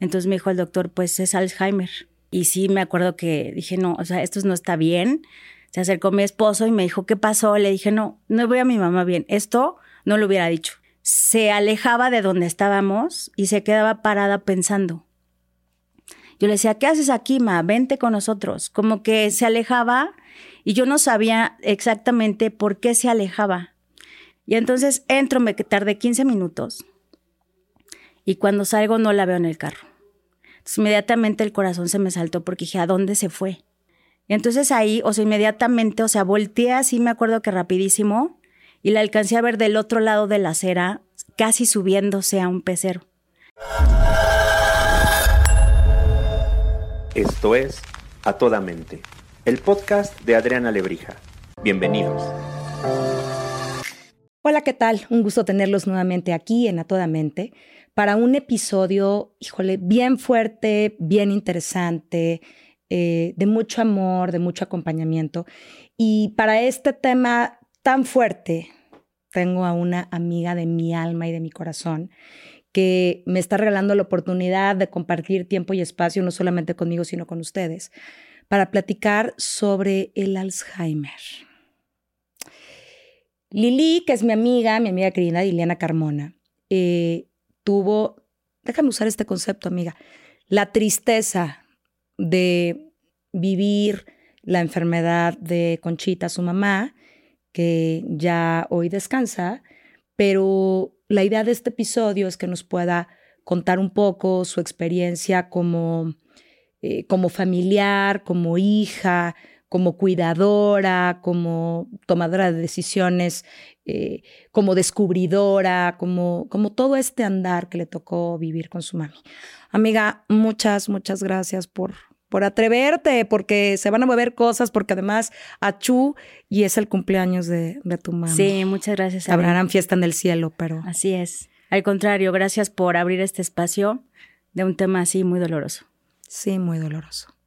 Entonces me dijo el doctor, pues es Alzheimer. Y sí me acuerdo que dije, no, o sea, esto no está bien. Se acercó mi esposo y me dijo, ¿qué pasó? Le dije, no, no voy a mi mamá bien. Esto no lo hubiera dicho. Se alejaba de donde estábamos y se quedaba parada pensando. Yo le decía, ¿qué haces aquí, ma? Vente con nosotros. Como que se alejaba y yo no sabía exactamente por qué se alejaba. Y entonces entro, me tardé 15 minutos. Y cuando salgo no la veo en el carro. Entonces inmediatamente el corazón se me saltó porque dije, ¿a dónde se fue? Y entonces ahí, o sea, inmediatamente, o sea, volteé así, me acuerdo que rapidísimo, y la alcancé a ver del otro lado de la acera, casi subiéndose a un pecero. Esto es A Toda Mente, el podcast de Adriana Lebrija. Bienvenidos. Hola, ¿qué tal? Un gusto tenerlos nuevamente aquí en A Toda Mente para un episodio, híjole, bien fuerte, bien interesante, eh, de mucho amor, de mucho acompañamiento. Y para este tema tan fuerte, tengo a una amiga de mi alma y de mi corazón que me está regalando la oportunidad de compartir tiempo y espacio, no solamente conmigo, sino con ustedes, para platicar sobre el Alzheimer. Lili, que es mi amiga, mi amiga querida Liliana Carmona, eh, tuvo, déjame usar este concepto, amiga, la tristeza de vivir la enfermedad de Conchita, su mamá, que ya hoy descansa, pero la idea de este episodio es que nos pueda contar un poco su experiencia como, eh, como familiar, como hija, como cuidadora, como tomadora de decisiones, eh, como descubridora, como, como todo este andar que le tocó vivir con su mami. Amiga, muchas, muchas gracias por, por atreverte, porque se van a mover cosas, porque además Chu y es el cumpleaños de, de tu mamá. Sí, muchas gracias. Habrán fiesta en el cielo, pero... Así es. Al contrario, gracias por abrir este espacio de un tema así muy doloroso. Sí, muy doloroso.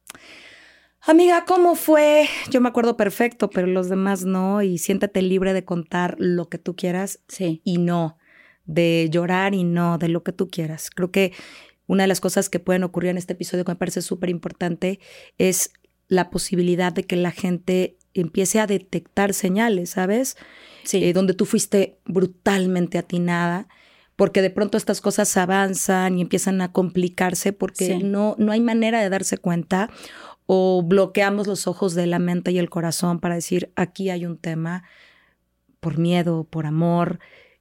Amiga, ¿cómo fue? Yo me acuerdo perfecto, pero los demás no, y siéntate libre de contar lo que tú quieras sí. y no, de llorar y no, de lo que tú quieras. Creo que una de las cosas que pueden ocurrir en este episodio que me parece súper importante es la posibilidad de que la gente empiece a detectar señales, ¿sabes? Sí. Eh, donde tú fuiste brutalmente atinada, porque de pronto estas cosas avanzan y empiezan a complicarse porque Sí. no, no hay manera de darse cuenta o bloqueamos los ojos de la mente y el corazón para decir, aquí hay un tema por miedo, por amor,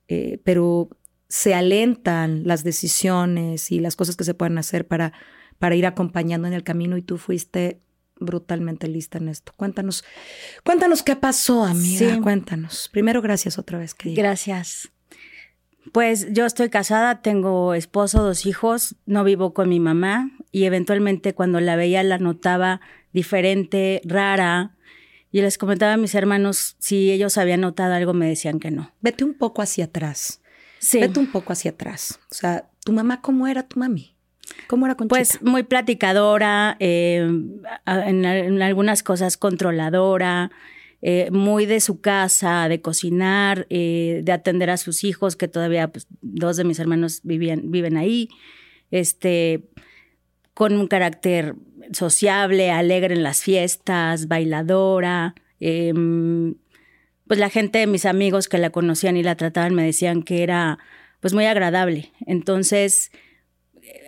eh, pero se alentan las decisiones y las cosas que se pueden hacer para, para ir acompañando en el camino y tú fuiste brutalmente lista en esto. Cuéntanos, cuéntanos qué pasó, amiga, Sí. cuéntanos. Primero, gracias otra vez, querida. Gracias. Pues yo estoy casada, tengo esposo, dos hijos, no vivo con mi mamá y eventualmente cuando la veía la notaba diferente, rara. Y les comentaba a mis hermanos si ellos habían notado algo, me decían que no. Vete un poco hacia atrás. Sí. Vete un poco hacia atrás. O sea, ¿tu mamá cómo era tu mami? ¿Cómo era Conchita? Pues muy platicadora, eh, en algunas cosas controladora, eh, muy de su casa, de cocinar, eh, de atender a sus hijos, que todavía pues, dos de mis hermanos viven ahí, este, con un carácter sociable, alegre en las fiestas, bailadora. em, pues la gente mis amigos que la conocían y la trataban me decían que era pues muy agradable. Entonces,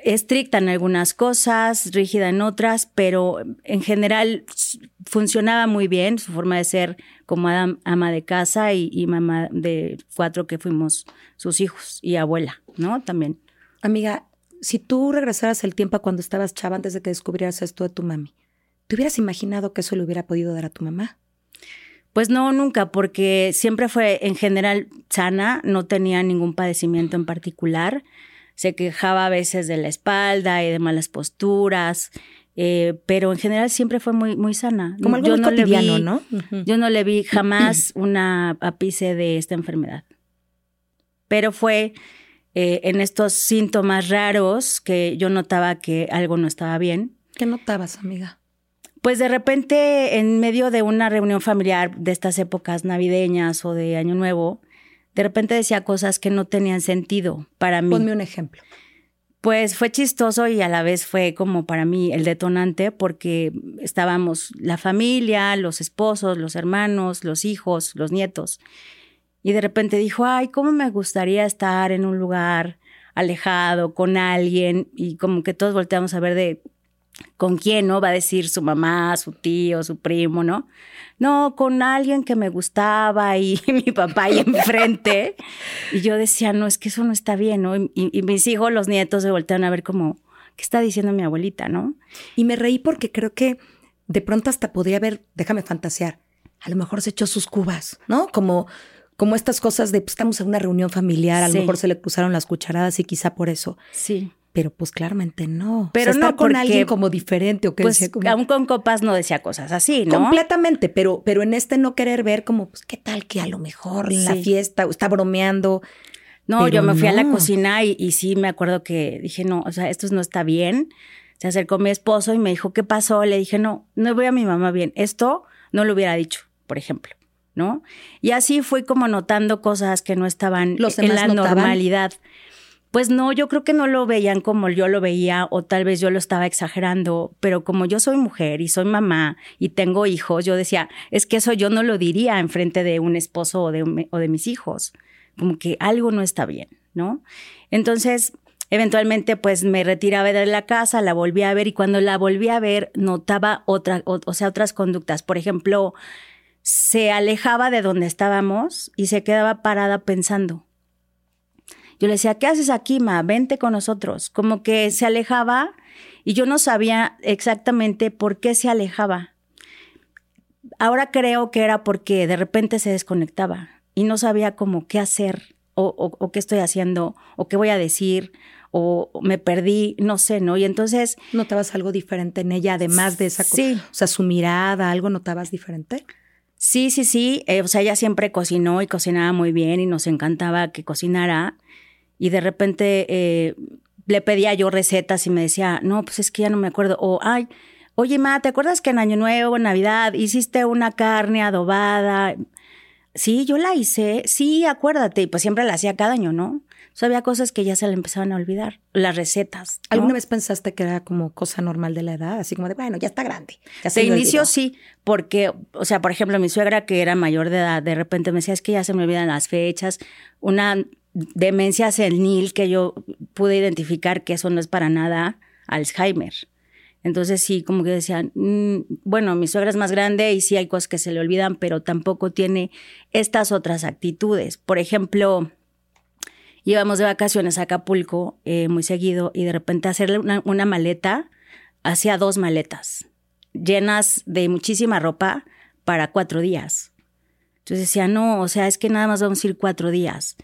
estricta en algunas cosas, rígida en otras, pero en general funcionaba muy bien su forma de ser como ama de casa y, y mamá de cuatro que fuimos sus hijos y abuela, ¿no? También. Amiga, si tú regresaras el tiempo a cuando estabas chava antes de que descubrieras esto de tu mami, ¿te hubieras imaginado que eso le hubiera podido dar a tu mamá? Pues no, nunca, porque siempre fue en general sana, no tenía ningún padecimiento en particular. Se quejaba a veces de la espalda y de malas posturas, eh, pero en general siempre fue muy, muy sana. Como algo Yo muy no le cotidiano, vi- ¿no? Yo no le vi jamás una ápice de esta enfermedad. Pero fue eh, en estos síntomas raros que yo notaba que algo no estaba bien. ¿Qué notabas, amiga? Pues de repente, en medio de una reunión familiar de estas épocas navideñas o de Año Nuevo, de repente decía cosas que no tenían sentido para mí. Ponme un ejemplo. Pues fue chistoso y a la vez fue como para mí el detonante porque estábamos la familia, los esposos, los hermanos, los hijos, los nietos. Y de repente dijo, ay, ¿cómo me gustaría estar en un lugar alejado con alguien? Y como que todos volteamos a ver de con quién, ¿no? Va a decir su mamá, su tío, su primo, ¿no? No, con alguien que me gustaba y mi papá ahí enfrente. y yo decía, no, es que eso no está bien, ¿no? Y, mis hijos, los nietos, se voltearon a ver como, ¿qué está diciendo mi abuelita, no? Y me reí porque creo que de pronto hasta podría haber, déjame fantasear, a lo mejor se echó sus cubas, ¿no? Como, como estas cosas de, pues, estamos en una reunión familiar, a lo mejor se le cruzaron las cucharadas y quizá por eso. Sí. Pero pues claramente no. Pero no con alguien como diferente o que pues, aún con copas no decía cosas así, ¿no? Completamente, pero, pero en este no querer ver como, pues, ¿qué tal que a lo mejor en la fiesta está bromeando? No, yo me fui a la cocina y, y, sí me acuerdo que dije, no, o sea, esto no está bien. Se acercó mi esposo y me dijo, ¿qué pasó? Le dije, no, no voy a mi mamá bien. Esto no lo hubiera dicho, por ejemplo, ¿no? Y así fui como notando cosas que no estaban en la normalidad. Pues no, yo creo que no lo veían como yo lo veía o tal vez yo lo estaba exagerando, pero como yo soy mujer y soy mamá y tengo hijos, yo decía, es que eso yo no lo diría en frente de un esposo o de, o mis hijos, como que algo no está bien, ¿no? Entonces, eventualmente pues me retiraba de la casa, la volví a ver y cuando la volví a ver notaba otra, o sea, otras conductas. Por ejemplo, se alejaba de donde estábamos y se quedaba parada pensando yo le decía, ¿qué haces aquí, ma? Vente con nosotros. Como que se alejaba y yo no sabía exactamente por qué se alejaba. Ahora creo que era porque de repente se desconectaba y no sabía cómo qué hacer o, qué estoy haciendo o qué voy a decir o me perdí, no sé, ¿no? Y entonces... ¿Notabas algo diferente en ella, además de esa cosa? Sí. O sea, su mirada, ¿algo notabas diferente? Sí, sí, sí. Eh, o sea, ella siempre cocinó y cocinaba muy bien y nos encantaba que cocinara y de repente eh, le pedía yo recetas y me decía, no, pues es que ya no me acuerdo. O, ay, oye, ma, ¿te acuerdas que en Año Nuevo, en Navidad, hiciste una carne adobada? Sí, yo la hice, sí, acuérdate. Y pues siempre la hacía cada año, ¿no? O había cosas que ya se le empezaban a olvidar, las recetas. ¿Alguna vez pensaste que era como cosa normal de la edad? Así como de, bueno, ya está grande. de inicio sí, porque, o sea, por ejemplo, mi suegra que era mayor de edad, de repente me decía, es que ya se me olvidan las fechas. Una demencia senil que yo pude identificar que eso no es para nada Alzheimer. Entonces sí, como que decían, mm, bueno, mi suegra es más grande y sí hay cosas que se le olvidan, pero tampoco tiene estas otras actitudes. Por ejemplo, íbamos de vacaciones a Acapulco eh, muy seguido y de repente hacerle una, una maleta, hacía dos maletas llenas de muchísima ropa para cuatro días. Entonces decía, no, o sea, es que nada más vamos a ir cuatro días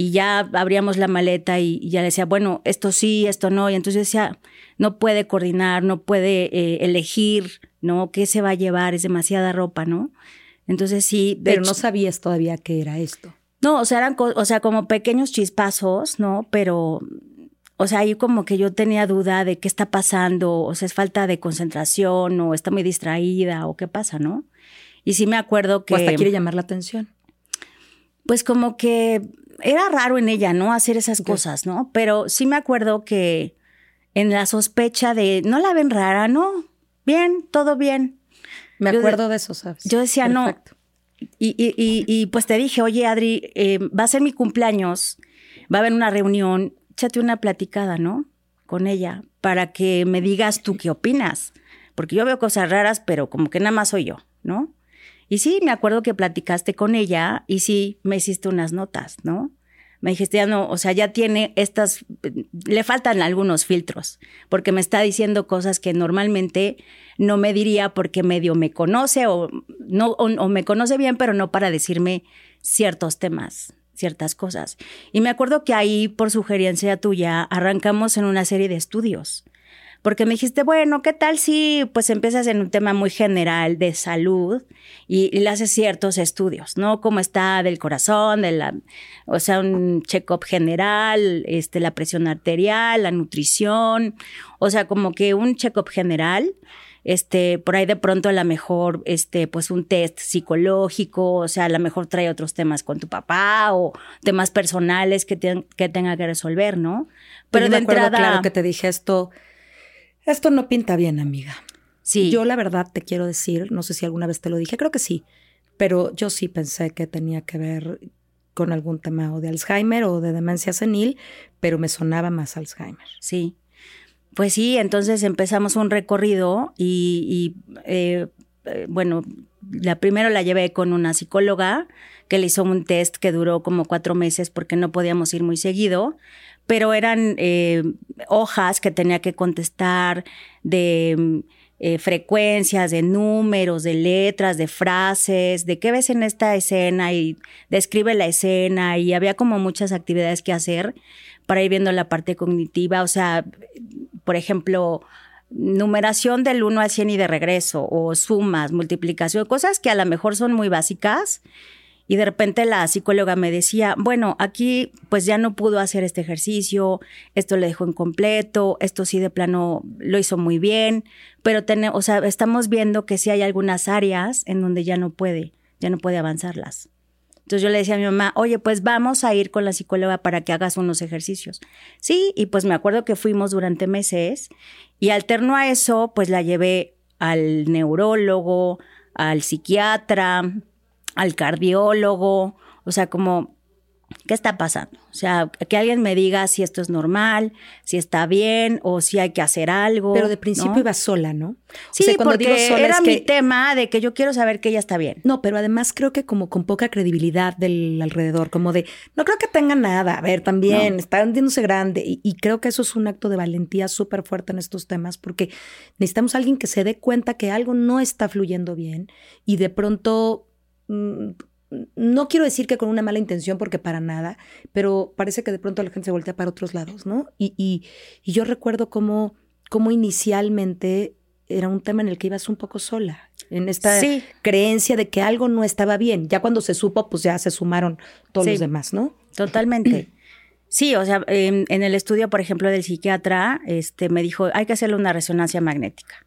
y ya abríamos la maleta y, ya le decía, bueno, esto sí, esto no. Y entonces decía, no puede coordinar, no puede eh, elegir, ¿no? ¿Qué se va a llevar? Es demasiada ropa, ¿no? Entonces sí. Pero no sabías todavía qué era esto. No, o sea, eran, o sea, como pequeños chispazos, ¿no? Pero, o sea, ahí como que yo tenía duda de qué está pasando, o sea, es falta de concentración, o está muy distraída, o qué pasa, ¿no? Y sí me acuerdo que... O hasta quiere llamar la atención. Pues como que era raro en ella, ¿no? Hacer esas cosas, ¿no? Pero sí me acuerdo que en la sospecha de, no la ven rara, ¿no? Bien, todo bien. Me acuerdo de, eso, ¿sabes? Yo decía, no. Y, y, y, pues te dije, oye, Adri, eh, va a ser mi cumpleaños, va a haber una reunión, échate una platicada, ¿no? Con ella, para que me digas tú qué opinas. Porque yo veo cosas raras, pero como que nada más soy yo, ¿no? Y sí, me acuerdo que platicaste con ella y sí, me hiciste unas notas, ¿no? Me dijiste, ya no, o sea, ya tiene estas, le faltan algunos filtros, porque me está diciendo cosas que normalmente no me diría porque medio me conoce o, no, o, me conoce bien, pero no para decirme ciertos temas, ciertas cosas. Y me acuerdo que ahí, por sugerencia tuya, arrancamos en una serie de estudios porque me dijiste, bueno, ¿qué tal si pues empiezas en un tema muy general de salud y, le haces ciertos estudios, ¿no? Cómo está del corazón, de la, o sea, un check-up general, este, la presión arterial, la nutrición, o sea, como que un check-up general este, por ahí de pronto a lo mejor, este, pues un test psicológico, o sea, a lo mejor trae otros temas con tu papá o temas personales que, que tenga que resolver, ¿no? Pero de entrada... Claro que te dije esto, esto no pinta bien, amiga. Sí. Yo la verdad te quiero decir, no sé si alguna vez te lo dije, creo que sí, pero yo sí pensé que tenía que ver con algún tema o de Alzheimer o de demencia senil, pero me sonaba más Alzheimer. Sí. Pues sí, entonces empezamos un recorrido y, eh, eh, bueno, la primero la llevé con una psicóloga que le hizo un test que duró como cuatro meses porque no podíamos ir muy seguido, pero eran eh, hojas que tenía que contestar de eh, frecuencias, de números, de letras, de frases, de qué ves en esta escena y describe la escena. Y había como muchas actividades que hacer para ir viendo la parte cognitiva, o sea, por ejemplo, numeración del 1 al 100 y de regreso, o sumas, multiplicación, cosas que a lo mejor son muy básicas, y de repente la psicóloga me decía, bueno, aquí pues ya no pudo hacer este ejercicio, esto le dejó incompleto, esto sí de plano lo hizo muy bien, pero tenemos, o sea, estamos viendo que sí hay algunas áreas en donde ya no puede, ya no puede avanzarlas. Entonces yo le decía a mi mamá, oye, pues vamos a ir con la psicóloga para que hagas unos ejercicios. Sí, y pues me acuerdo que fuimos durante meses y alterno a eso, pues la llevé al neurólogo, al psiquiatra, al cardiólogo, o sea, como, ¿qué está pasando? O sea, que alguien me diga si esto es normal, si está bien o si hay que hacer algo. Pero de principio iba sola, ¿no? Sí, cuando digo sola era mi tema de que yo quiero saber que ella está bien. No, pero además creo que como con poca credibilidad del alrededor, como de, no creo que tenga nada, a ver, también está hundiéndose grande. Y, y, creo que eso es un acto de valentía súper fuerte en estos temas porque necesitamos a alguien que se dé cuenta que algo no está fluyendo bien y de pronto no quiero decir que con una mala intención, porque para nada, pero parece que de pronto la gente se voltea para otros lados, ¿no? Y, y, yo recuerdo cómo, cómo, inicialmente era un tema en el que ibas un poco sola, en esta creencia de que algo no estaba bien. Ya cuando se supo, pues ya se sumaron todos los demás, ¿no? Totalmente. Sí, o sea, en, en, el estudio, por ejemplo, del psiquiatra, este, me dijo, hay que hacerle una resonancia magnética.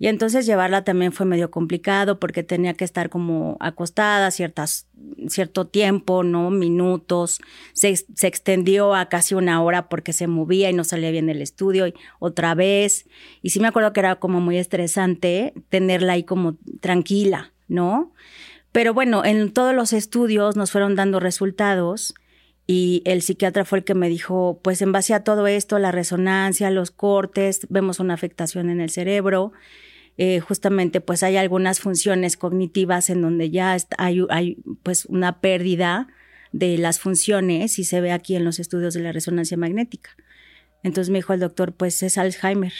Y entonces llevarla también fue medio complicado porque tenía que estar como acostada ciertas, cierto tiempo, ¿no? Minutos. Se, se, extendió a casi una hora porque se movía y no salía bien del estudio y otra vez. Y sí me acuerdo que era como muy estresante tenerla ahí como tranquila, ¿no? Pero bueno, en todos los estudios nos fueron dando resultados y el psiquiatra fue el que me dijo, pues en base a todo esto, la resonancia, los cortes, vemos una afectación en el cerebro eh, justamente pues hay algunas funciones cognitivas en donde ya hay, hay pues una pérdida de las funciones y se ve aquí en los estudios de la resonancia magnética. Entonces me dijo el doctor, pues es Alzheimer.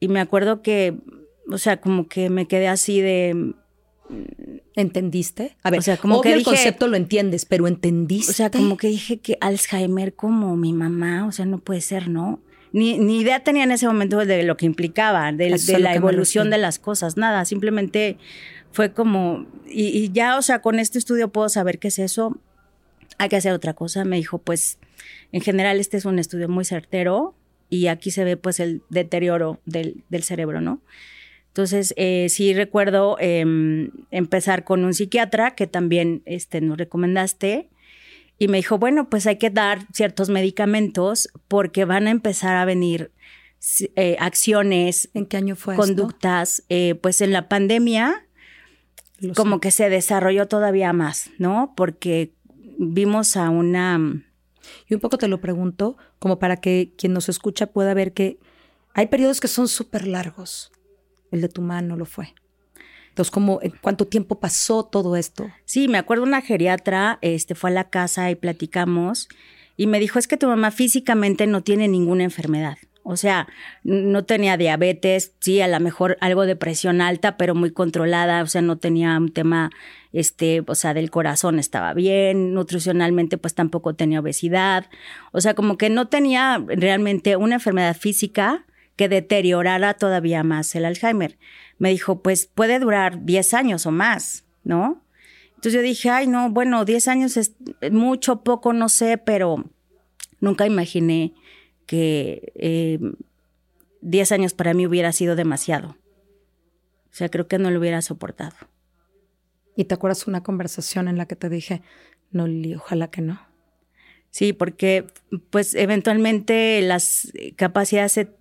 Y me acuerdo que, o sea, como que me quedé así de... ¿Entendiste? A ver, o sea, como que el concepto lo entiendes, pero ¿entendiste? O sea, como que dije que Alzheimer como mi mamá, o sea, no puede ser, ¿no? Ni, idea tenía en ese momento de lo que implicaba, de, la evolución de las cosas, nada, simplemente fue como, y, ya, o sea, con este estudio puedo saber qué es eso, hay que hacer otra cosa. Me dijo, pues, en general este es un estudio muy certero y aquí se ve pues el deterioro del, cerebro, ¿no? Entonces, eh, sí recuerdo em, empezar con un psiquiatra que también este, nos recomendaste y me dijo, bueno, pues hay que dar ciertos medicamentos porque van a empezar a venir eh, acciones. ¿En qué año fue Conductas. Eh, pues en la pandemia, como que se desarrolló todavía más, ¿no? Porque vimos a una... Y un poco te lo pregunto, como para que quien nos escucha pueda ver que hay periodos que son súper largos. El de tu mano lo fue. Entonces, ¿cómo, ¿cuánto tiempo pasó todo esto? Sí, me acuerdo una geriatra, este, fue a la casa y platicamos y me dijo, es que tu mamá físicamente no tiene ninguna enfermedad. O sea, no tenía diabetes, sí, a lo mejor algo de presión alta, pero muy controlada, o sea, no tenía un tema, este, o sea, del corazón estaba bien, nutricionalmente pues tampoco tenía obesidad, o sea, como que no tenía realmente una enfermedad física que deteriorara todavía más el Alzheimer me dijo, pues puede durar 10 años o más, ¿no? Entonces yo dije, ay, no, bueno, 10 años es mucho, poco, no sé, pero nunca imaginé que 10 eh, años para mí hubiera sido demasiado. O sea, creo que no lo hubiera soportado. ¿Y te acuerdas una conversación en la que te dije, no, Lili, ojalá que no? Sí, porque pues eventualmente las capacidades se,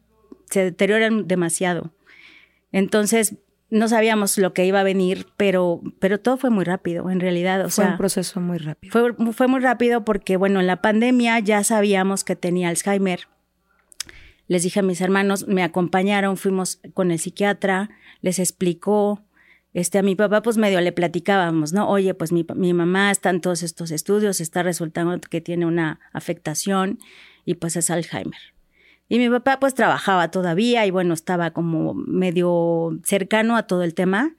se deterioran demasiado. Entonces, no sabíamos lo que iba a venir, pero, pero todo fue muy rápido, en realidad. O fue sea, un proceso muy rápido. Fue, fue muy rápido porque, bueno, en la pandemia ya sabíamos que tenía Alzheimer. Les dije a mis hermanos, me acompañaron, fuimos con el psiquiatra, les explicó. Este, a mi papá, pues medio le platicábamos, ¿no? Oye, pues mi, mi mamá está en todos estos estudios, está resultando que tiene una afectación y pues es Alzheimer. Y mi papá pues trabajaba todavía y bueno, estaba como medio cercano a todo el tema.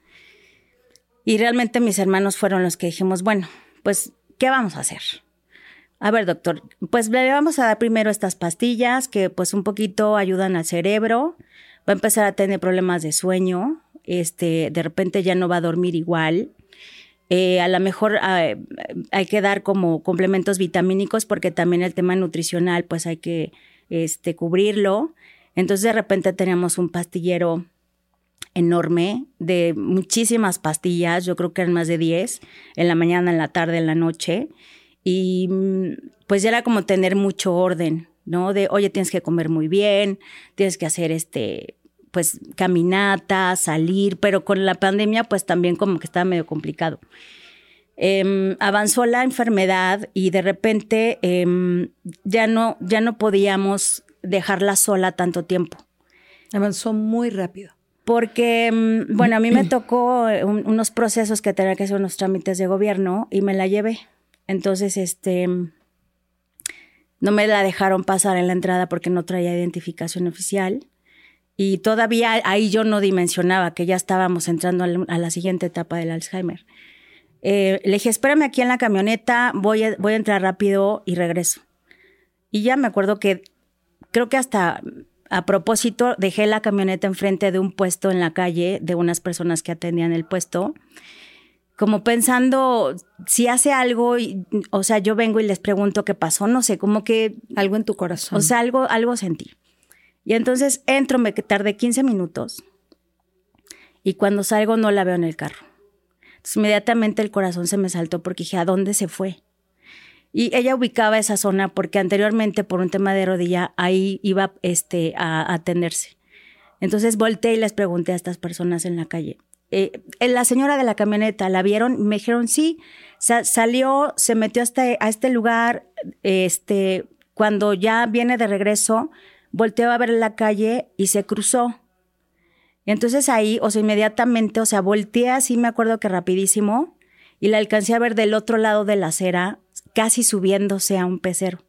Y realmente mis hermanos fueron los que dijimos, bueno, pues, ¿qué vamos a hacer? A ver, doctor, pues le vamos a dar primero estas pastillas que pues un poquito ayudan al cerebro. Va a empezar a tener problemas de sueño. Este, de repente ya no va a dormir igual. Eh, a lo mejor eh, hay que dar como complementos vitamínicos porque también el tema nutricional pues hay que este, cubrirlo. Entonces de repente teníamos un pastillero enorme de muchísimas pastillas, yo creo que eran más de 10, en la mañana, en la tarde, en la noche. Y mm, pues ya era como tener mucho orden, ¿no? De, oye, tienes que comer muy bien, tienes que hacer este, pues caminata, salir, pero con la pandemia pues también como que estaba medio complicado. Eh, avanzó la enfermedad y de repente eh, ya, no, ya no podíamos dejarla sola tanto tiempo. Avanzó muy rápido. Porque, mm, bueno, a mí me tocó un, unos procesos que tenía que hacer unos trámites de gobierno y me la llevé. Entonces, este, no me la dejaron pasar en la entrada porque no traía identificación oficial. Y todavía ahí yo no dimensionaba que ya estábamos entrando a la siguiente etapa del Alzheimer. Eh, le dije, espérame aquí en la camioneta, voy a, voy a entrar rápido y regreso. Y ya me acuerdo que creo que hasta a propósito dejé la camioneta enfrente de un puesto en la calle de unas personas que atendían el puesto, como pensando si hace algo, y, o sea, yo vengo y les pregunto qué pasó, no sé, como que... Algo en tu corazón. O sea, algo, algo sentí. Y entonces entro, me tardé 15 minutos y cuando salgo no la veo en el carro. Inmediatamente el corazón se me saltó porque dije, ¿a dónde se fue? Y ella ubicaba esa zona porque anteriormente, por un tema de rodilla, ahí iba este, a, atenderse. Entonces volteé y les pregunté a estas personas en la calle. Eh, la señora de la camioneta, ¿la vieron? Me dijeron, sí, Sa salió, se metió hasta a este lugar, este, cuando ya viene de regreso, volteó a ver la calle y se cruzó. Entonces ahí, o sea, inmediatamente, o sea, volteé así, me acuerdo que rapidísimo, y la alcancé a ver del otro lado de la acera, casi subiéndose a un pecero.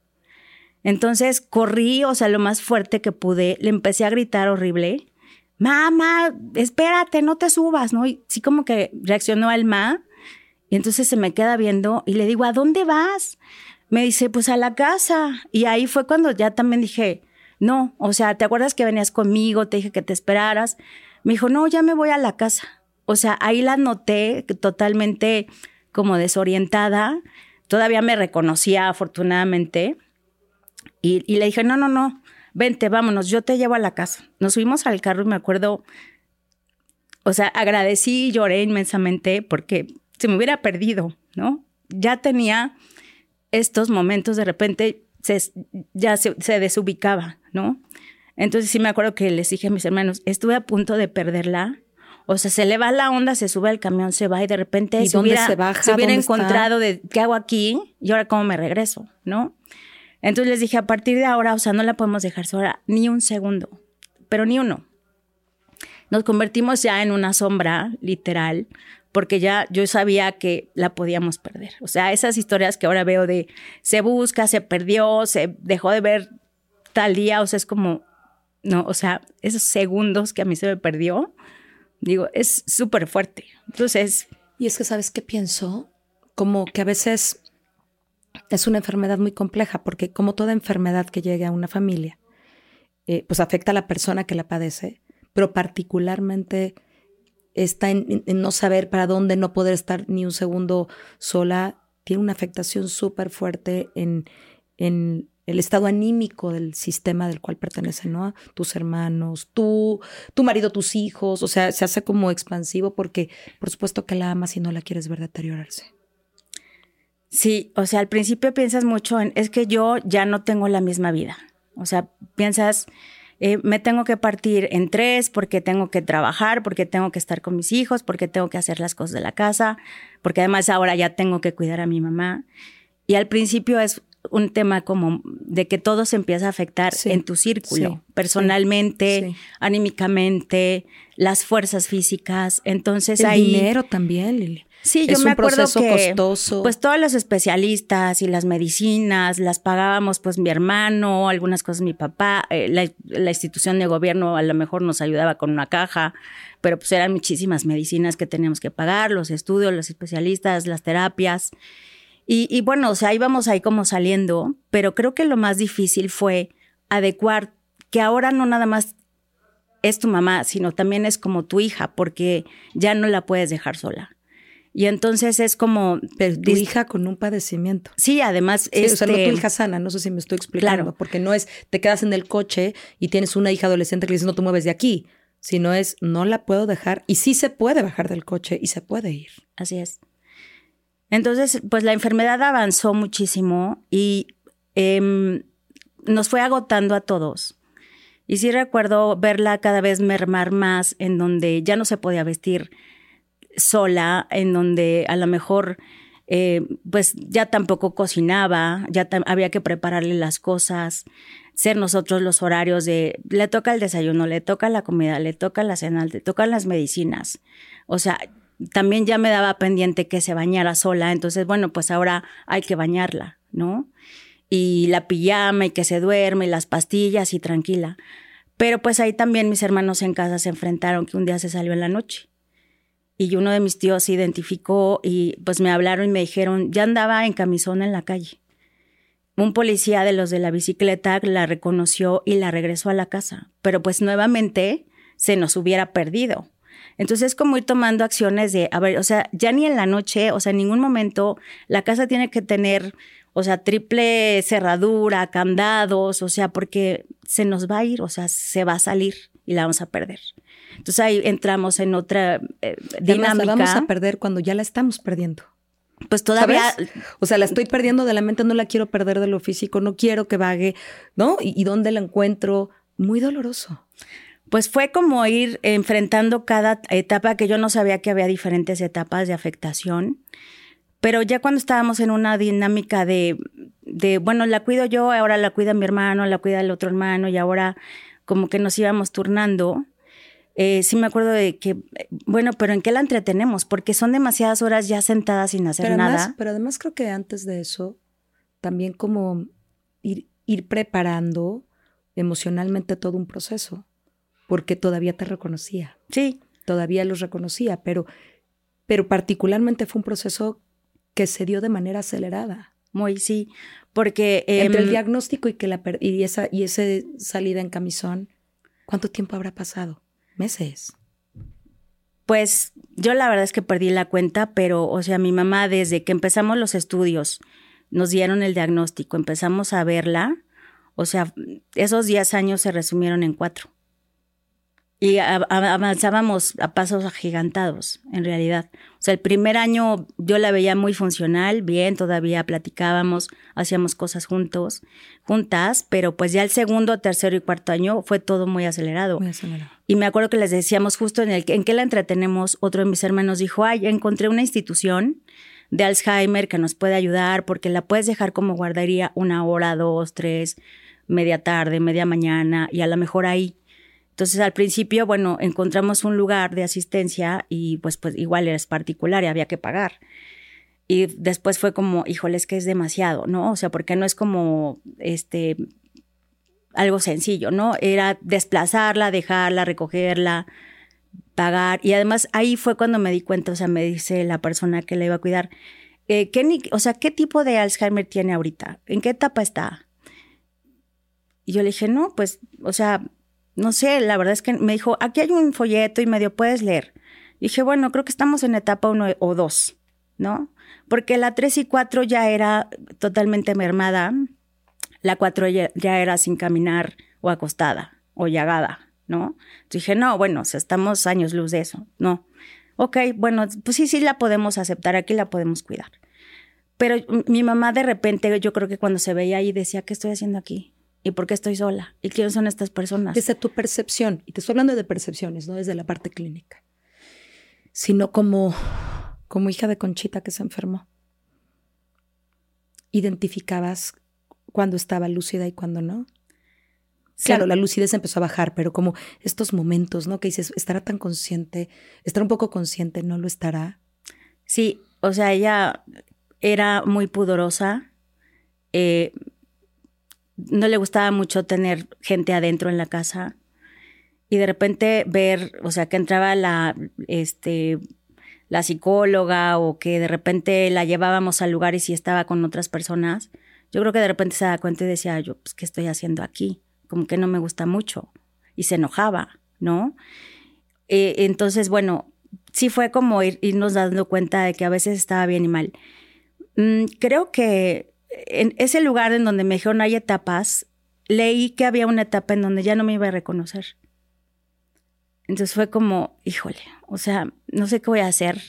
Entonces corrí, o sea, lo más fuerte que pude, le empecé a gritar horrible. Mamá, espérate, no te subas, ¿no? Y sí como que reaccionó al ma. Y entonces se me queda viendo y le digo, ¿a dónde vas? Me dice, pues a la casa. Y ahí fue cuando ya también dije, no, o sea, ¿te acuerdas que venías conmigo? Te dije que te esperaras. Me dijo, no, ya me voy a la casa. O sea, ahí la noté totalmente como desorientada. Todavía me reconocía afortunadamente. Y, le dije, no, no, no, vente, vámonos, yo te llevo a la casa. Nos subimos al carro y me acuerdo, o sea, agradecí y lloré inmensamente porque se me hubiera perdido, ¿no? Ya tenía estos momentos, de repente ya se desubicaba, ¿no? Entonces sí me acuerdo que les dije a mis hermanos, estuve a punto de perderla. O sea, se le va la onda, se sube al camión, se va y de repente ¿Y se hubiera, se, baja, se hubiera encontrado de qué hago aquí y ahora cómo me regreso, ¿no? Entonces les dije, a partir de ahora, o sea, no la podemos dejar sola ni un segundo, pero ni uno. Nos convertimos ya en una sombra, literal, porque ya yo sabía que la podíamos perder. O sea, esas historias que ahora veo de se busca, se perdió, se dejó de ver tal día, o sea, es como, no, o sea, esos segundos que a mí se me perdió, digo, es súper fuerte. Entonces... Y es que, ¿sabes qué pienso? Como que a veces es una enfermedad muy compleja, porque como toda enfermedad que llegue a una familia, eh, pues afecta a la persona que la padece, pero particularmente está en, no saber para dónde, no poder estar ni un segundo sola, tiene una afectación súper fuerte en, en el estado anímico del sistema del cual pertenecen, ¿no? Tus hermanos, tú, tu marido, tus hijos, o sea, se hace como expansivo porque por supuesto que la amas y no la quieres ver deteriorarse. Sí, o sea, al principio piensas mucho en, es que yo ya no tengo la misma vida. O sea, piensas, eh, me tengo que partir en tres porque tengo que trabajar, porque tengo que estar con mis hijos, porque tengo que hacer las cosas de la casa, porque además ahora ya tengo que cuidar a mi mamá. Y al principio es un tema como de que todo se empieza a afectar en tu círculo, personalmente, anímicamente, las fuerzas físicas. Entonces El ahí. dinero también, Lili. Sí, yo es me un acuerdo proceso que, costoso. Pues todos los especialistas y las medicinas las pagábamos, pues mi hermano, algunas cosas mi papá, eh, la, la, institución de gobierno a lo mejor nos ayudaba con una caja, pero pues eran muchísimas medicinas que teníamos que pagar, los estudios, los especialistas, las terapias. Y, y bueno, o sea, íbamos ahí como saliendo, pero creo que lo más difícil fue adecuar que ahora no nada más es tu mamá, sino también es como tu hija, porque ya no la puedes dejar sola. Y entonces es como... Pero tu hija con un padecimiento. Sí, además... Sí, este, o sea, no tu hija sana, no sé si me estoy explicando. Claro. Porque no es, te quedas en el coche y tienes una hija adolescente que le dice, no te mueves de aquí. Sino es, no la puedo dejar. Y sí se puede bajar del coche y se puede ir. Así es. Entonces, pues la enfermedad avanzó muchísimo y eh, nos fue agotando a todos. Y sí recuerdo verla cada vez mermar más, en donde ya no se podía vestir sola, en donde a lo mejor eh, pues ya tampoco cocinaba, ya había que prepararle las cosas, ser nosotros los horarios de le toca el desayuno, le toca la comida, le toca la cena, le tocan las medicinas. O sea, también ya me daba pendiente que se bañara sola, entonces bueno, pues ahora hay que bañarla, ¿no? Y la pijama y que se duerme, y las pastillas y tranquila. Pero pues ahí también mis hermanos en casa se enfrentaron que un día se salió en la noche y uno de mis tíos se identificó y pues me hablaron y me dijeron, ya andaba en camisón en la calle. Un policía de los de la bicicleta la reconoció y la regresó a la casa, pero pues nuevamente se nos hubiera perdido. Entonces es como ir tomando acciones de, a ver, o sea, ya ni en la noche, o sea, en ningún momento la casa tiene que tener, o sea, triple cerradura, candados, o sea, porque se nos va a ir, o sea, se va a salir y la vamos a perder. Entonces ahí entramos en otra eh, dinámica. La vamos a perder cuando ya la estamos perdiendo. Pues todavía. ¿Sabes? O sea, la estoy perdiendo de la mente, no la quiero perder de lo físico, no quiero que vague, ¿no? ¿Y, y dónde la encuentro? Muy doloroso. Pues fue como ir enfrentando cada etapa que yo no sabía que había diferentes etapas de afectación. Pero ya cuando estábamos en una dinámica de, de, bueno, la cuido yo, ahora la cuida mi hermano, la cuida el otro hermano y ahora como que nos íbamos turnando, eh, sí me acuerdo de que, bueno, pero ¿en qué la entretenemos? Porque son demasiadas horas ya sentadas sin hacer pero nada. Además, pero además creo que antes de eso, también como ir, ir preparando emocionalmente todo un proceso, porque todavía te reconocía. Sí. Todavía los reconocía, pero, pero particularmente fue un proceso que se dio de manera acelerada. Muy, sí, porque... Eh, Entre el diagnóstico y, que la, y, esa, y ese salida en camisón, ¿cuánto tiempo habrá pasado? meses. Pues yo la verdad es que perdí la cuenta, pero, o sea, mi mamá desde que empezamos los estudios, nos dieron el diagnóstico, empezamos a verla, o sea, esos 10 años se resumieron en cuatro. Y avanzábamos a pasos agigantados, en realidad. O sea, el primer año yo la veía muy funcional, bien, todavía platicábamos, hacíamos cosas juntos, juntas, pero pues ya el segundo, tercero y cuarto año fue todo muy acelerado. Muy acelerado. Y me acuerdo que les decíamos justo en el en qué la entretenemos, otro de mis hermanos dijo, ay, encontré una institución de Alzheimer que nos puede ayudar porque la puedes dejar como guardería una hora, dos, tres, media tarde, media mañana y a lo mejor ahí. Entonces al principio, bueno, encontramos un lugar de asistencia y pues, pues igual eres particular y había que pagar. Y después fue como, híjole, es que es demasiado, ¿no? O sea, porque no es como este algo sencillo, ¿no? Era desplazarla, dejarla, recogerla, pagar. Y además ahí fue cuando me di cuenta, o sea, me dice la persona que la iba a cuidar, eh, ¿qué, o sea, ¿qué tipo de Alzheimer tiene ahorita? ¿En qué etapa está? Y yo le dije, no, pues, o sea, no sé, la verdad es que me dijo, aquí hay un folleto y medio puedes leer. Y dije, bueno, creo que estamos en etapa uno o dos, ¿no? Porque la tres y cuatro ya era totalmente mermada. la cuatro ya, era sin caminar o acostada o llagada, ¿no? dije, no, bueno, estamos años luz de eso, no. Ok, bueno, pues sí, sí la podemos aceptar, aquí la podemos cuidar. Pero mi mamá de repente, yo creo que cuando se veía ahí decía, ¿qué estoy haciendo aquí? ¿Y por qué estoy sola? ¿Y quiénes son estas personas? Desde tu percepción, y te estoy hablando de percepciones, no desde la parte clínica, sino como, como hija de Conchita que se enfermó. Identificabas cuando estaba lúcida y cuando no. Claro, la lucidez empezó a bajar, pero como estos momentos, ¿no? Que dices, estará tan consciente, estará un poco consciente, no lo estará. Sí, o sea, ella era muy pudorosa. Eh, no le gustaba mucho tener gente adentro en la casa. Y de repente ver, o sea, que entraba la, este, la psicóloga o que de repente la llevábamos a lugares y estaba con otras personas. Yo creo que de repente se da cuenta y decía, yo, pues, ¿qué estoy haciendo aquí? Como que no me gusta mucho. Y se enojaba, ¿no? Eh, entonces, bueno, sí fue como irnos dando cuenta de que a veces estaba bien y mal. Mm, creo que en ese lugar en donde me dijeron hay etapas, leí que había una etapa en donde ya no me iba a reconocer. Entonces fue como, híjole, o sea, no sé qué voy a hacer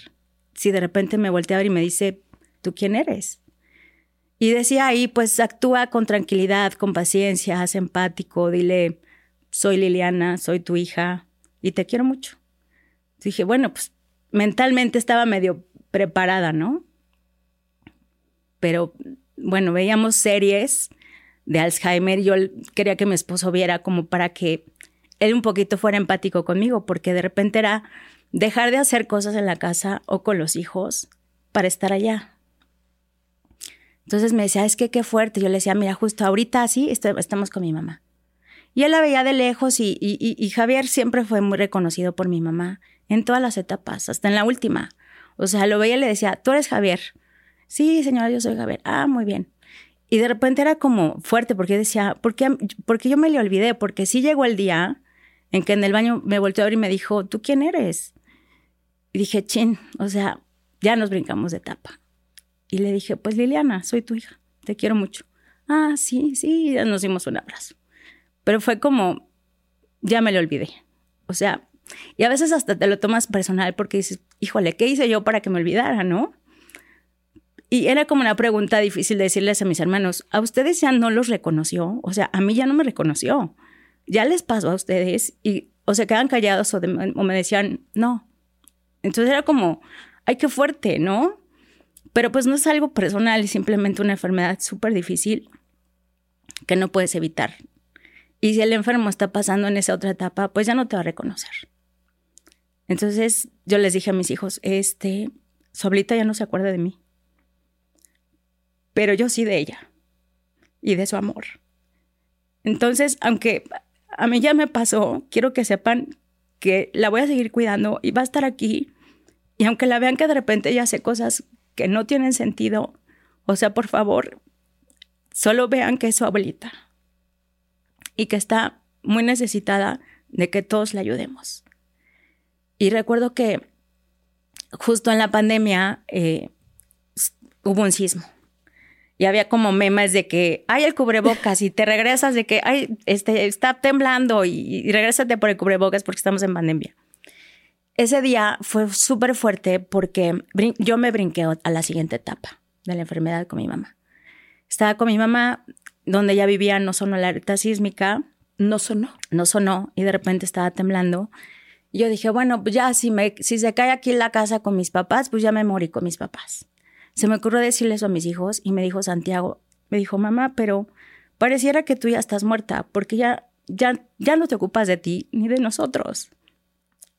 si de repente me voltea a ver y me dice, ¿tú quién eres? Y decía ahí, pues actúa con tranquilidad, con paciencia, haz empático, dile, soy Liliana, soy tu hija y te quiero mucho. dije, bueno, pues mentalmente estaba medio preparada, ¿no? pero bueno, veíamos series de Alzheimer yo quería que mi esposo viera como para que él un poquito fuera empático conmigo, porque de repente era dejar de hacer cosas en la casa o con los hijos para estar allá. Entonces me decía, es que qué fuerte. Yo le decía, mira, justo ahorita sí estamos con mi mamá. Y él la veía de lejos y, y, Javier siempre fue muy reconocido por mi mamá en todas las etapas, hasta en la última. O sea, lo veía y le decía, tú eres Javier. Sí, señora, yo soy Javier. Ah, muy bien. Y de repente era como fuerte porque decía, ¿por qué, porque yo me le olvidé? Porque sí llegó el día en que en el baño me volteó a ver y me dijo, ¿tú quién eres? Y dije, chin, o sea, ya nos brincamos de etapa. Y le dije, pues Liliana, soy tu hija, te quiero mucho. Ah, sí, sí, ya nos dimos un abrazo. Pero fue como, ya me lo olvidé. O sea, y a veces hasta te lo tomas personal porque dices, híjole, ¿qué hice yo para que me olvidara, no? Y era como una pregunta difícil de decirles a mis hermanos, ¿a ustedes ya no los reconoció? O sea, a mí ya no me reconoció. Ya les pasó a ustedes y o se quedan callados o, me decían, no. Entonces era como, ay, qué fuerte, ¿no? Pero pues no es algo personal, es simplemente una enfermedad súper difícil que no puedes evitar. Y si el enfermo está pasando en esa otra etapa, pues ya no te va a reconocer. Entonces yo les dije a mis hijos, este, su ya no se acuerda de mí pero yo sí de ella y de su amor. Entonces, aunque a mí ya me pasó, quiero que sepan que la voy a seguir cuidando y va a estar aquí. Y aunque la vean que de repente ella hace cosas que no tienen sentido, o sea, por favor, solo vean que es su abuelita y que está muy necesitada de que todos la ayudemos. Y recuerdo que justo en la pandemia eh, hubo un sismo y había como memes de que hay el cubrebocas y te regresas de que ay, este, está temblando y, y regrésate por el cubrebocas porque estamos en pandemia. Ese día fue súper fuerte porque yo me brinqué a la siguiente etapa de la enfermedad con mi mamá. Estaba con mi mamá, donde ella vivía, no sonó la alerta sísmica. No sonó. No sonó y de repente estaba temblando. Yo dije, bueno, pues ya si, me, si se cae aquí la casa con mis papás, pues ya me morí con mis papás. Se me ocurrió decirle eso a mis hijos y me dijo Santiago, me dijo, mamá, pero pareciera que tú ya estás muerta porque ya, ya, ya no te ocupas de ti ni de nosotros.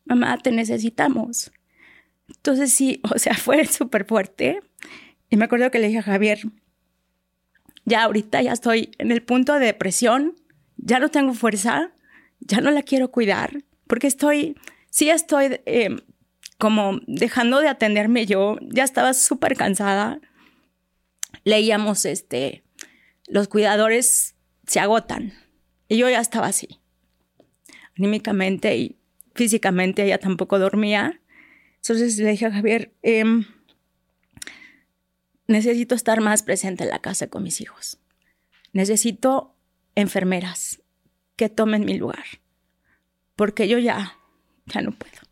Mamá, te necesitamos. Entonces sí, o sea, fue súper fuerte. Y me acuerdo que le dije a Javier, ya ahorita ya estoy en el punto de depresión, ya no tengo fuerza, ya no la quiero cuidar, porque estoy, sí estoy eh, como dejando de atenderme yo, ya estaba súper cansada. Leíamos, este, los cuidadores se agotan. Y yo ya estaba así. Anímicamente y físicamente ella tampoco dormía. Entonces le dije a Javier, em, necesito estar más presente en la casa con mis hijos. necesito enfermeras que tomen mi lugar, porque yo ya, ya no puedo.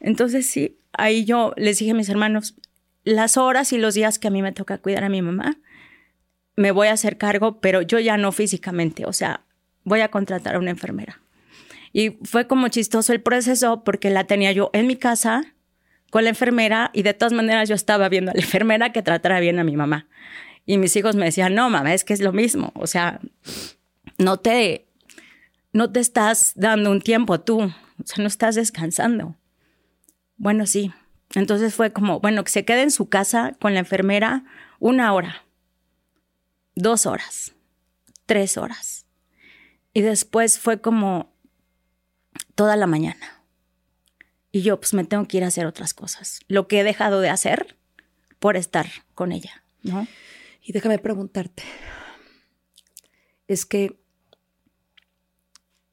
Entonces sí, ahí yo les dije a mis hermanos, las horas y los días que a mí me toca cuidar a mi mamá, me voy a hacer cargo, pero yo ya no físicamente, o sea, voy a contratar a una enfermera. Y fue como chistoso el proceso porque la tenía yo en mi casa con la enfermera y de todas maneras yo estaba viendo a la enfermera que tratara bien a mi mamá. Y mis hijos me decían, no, mamá, es que es lo mismo. O sea, no te, no te estás dando un tiempo tú, o sea, no estás descansando. Bueno, sí. Entonces fue como, bueno, que se quede en su casa con la enfermera una hora, dos horas, tres horas. Y después fue como toda la mañana. Y yo pues me tengo que ir a hacer otras cosas. Lo que he dejado de hacer por estar con ella, ¿no? Y déjame preguntarte, es que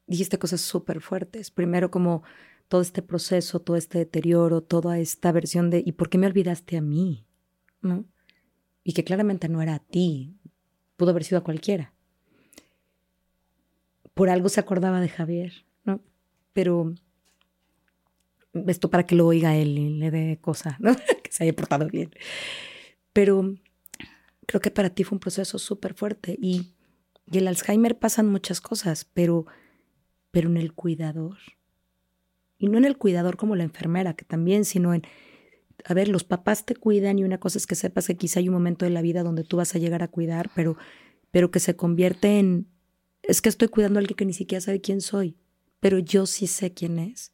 dijiste cosas súper fuertes. Primero como todo este proceso, todo este deterioro, toda esta versión de ¿y por qué me olvidaste a mí? ¿No? Y que claramente no era a ti, pudo haber sido a cualquiera. Por algo se acordaba de Javier, ¿no? Pero esto para que lo oiga él y le dé cosa, ¿no? que se haya portado bien. Pero creo que para ti fue un proceso súper fuerte y, y el Alzheimer pasan muchas cosas, pero, pero en el cuidador y no en el cuidador como la enfermera, que también, sino en, a ver, los papás te cuidan y una cosa es que sepas que quizá hay un momento de la vida donde tú vas a llegar a cuidar, pero, pero que se convierte en, es que estoy cuidando a alguien que ni siquiera sabe quién soy, pero yo sí sé quién es.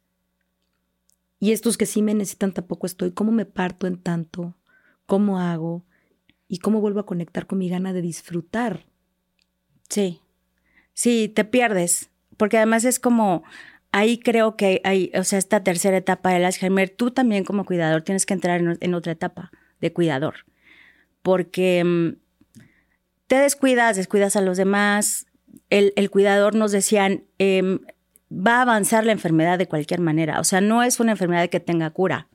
Y estos que sí me necesitan tampoco estoy. ¿Cómo me parto en tanto? ¿Cómo hago? ¿Y cómo vuelvo a conectar con mi gana de disfrutar? Sí, sí, te pierdes, porque además es como, ahí creo que hay, o sea, esta tercera etapa del Alzheimer, tú también como cuidador tienes que entrar en, otra etapa de cuidador, porque mm, te descuidas, descuidas a los demás. El, cuidador nos decían, em, va a avanzar la enfermedad de cualquier manera, o sea, no es una enfermedad que tenga cura.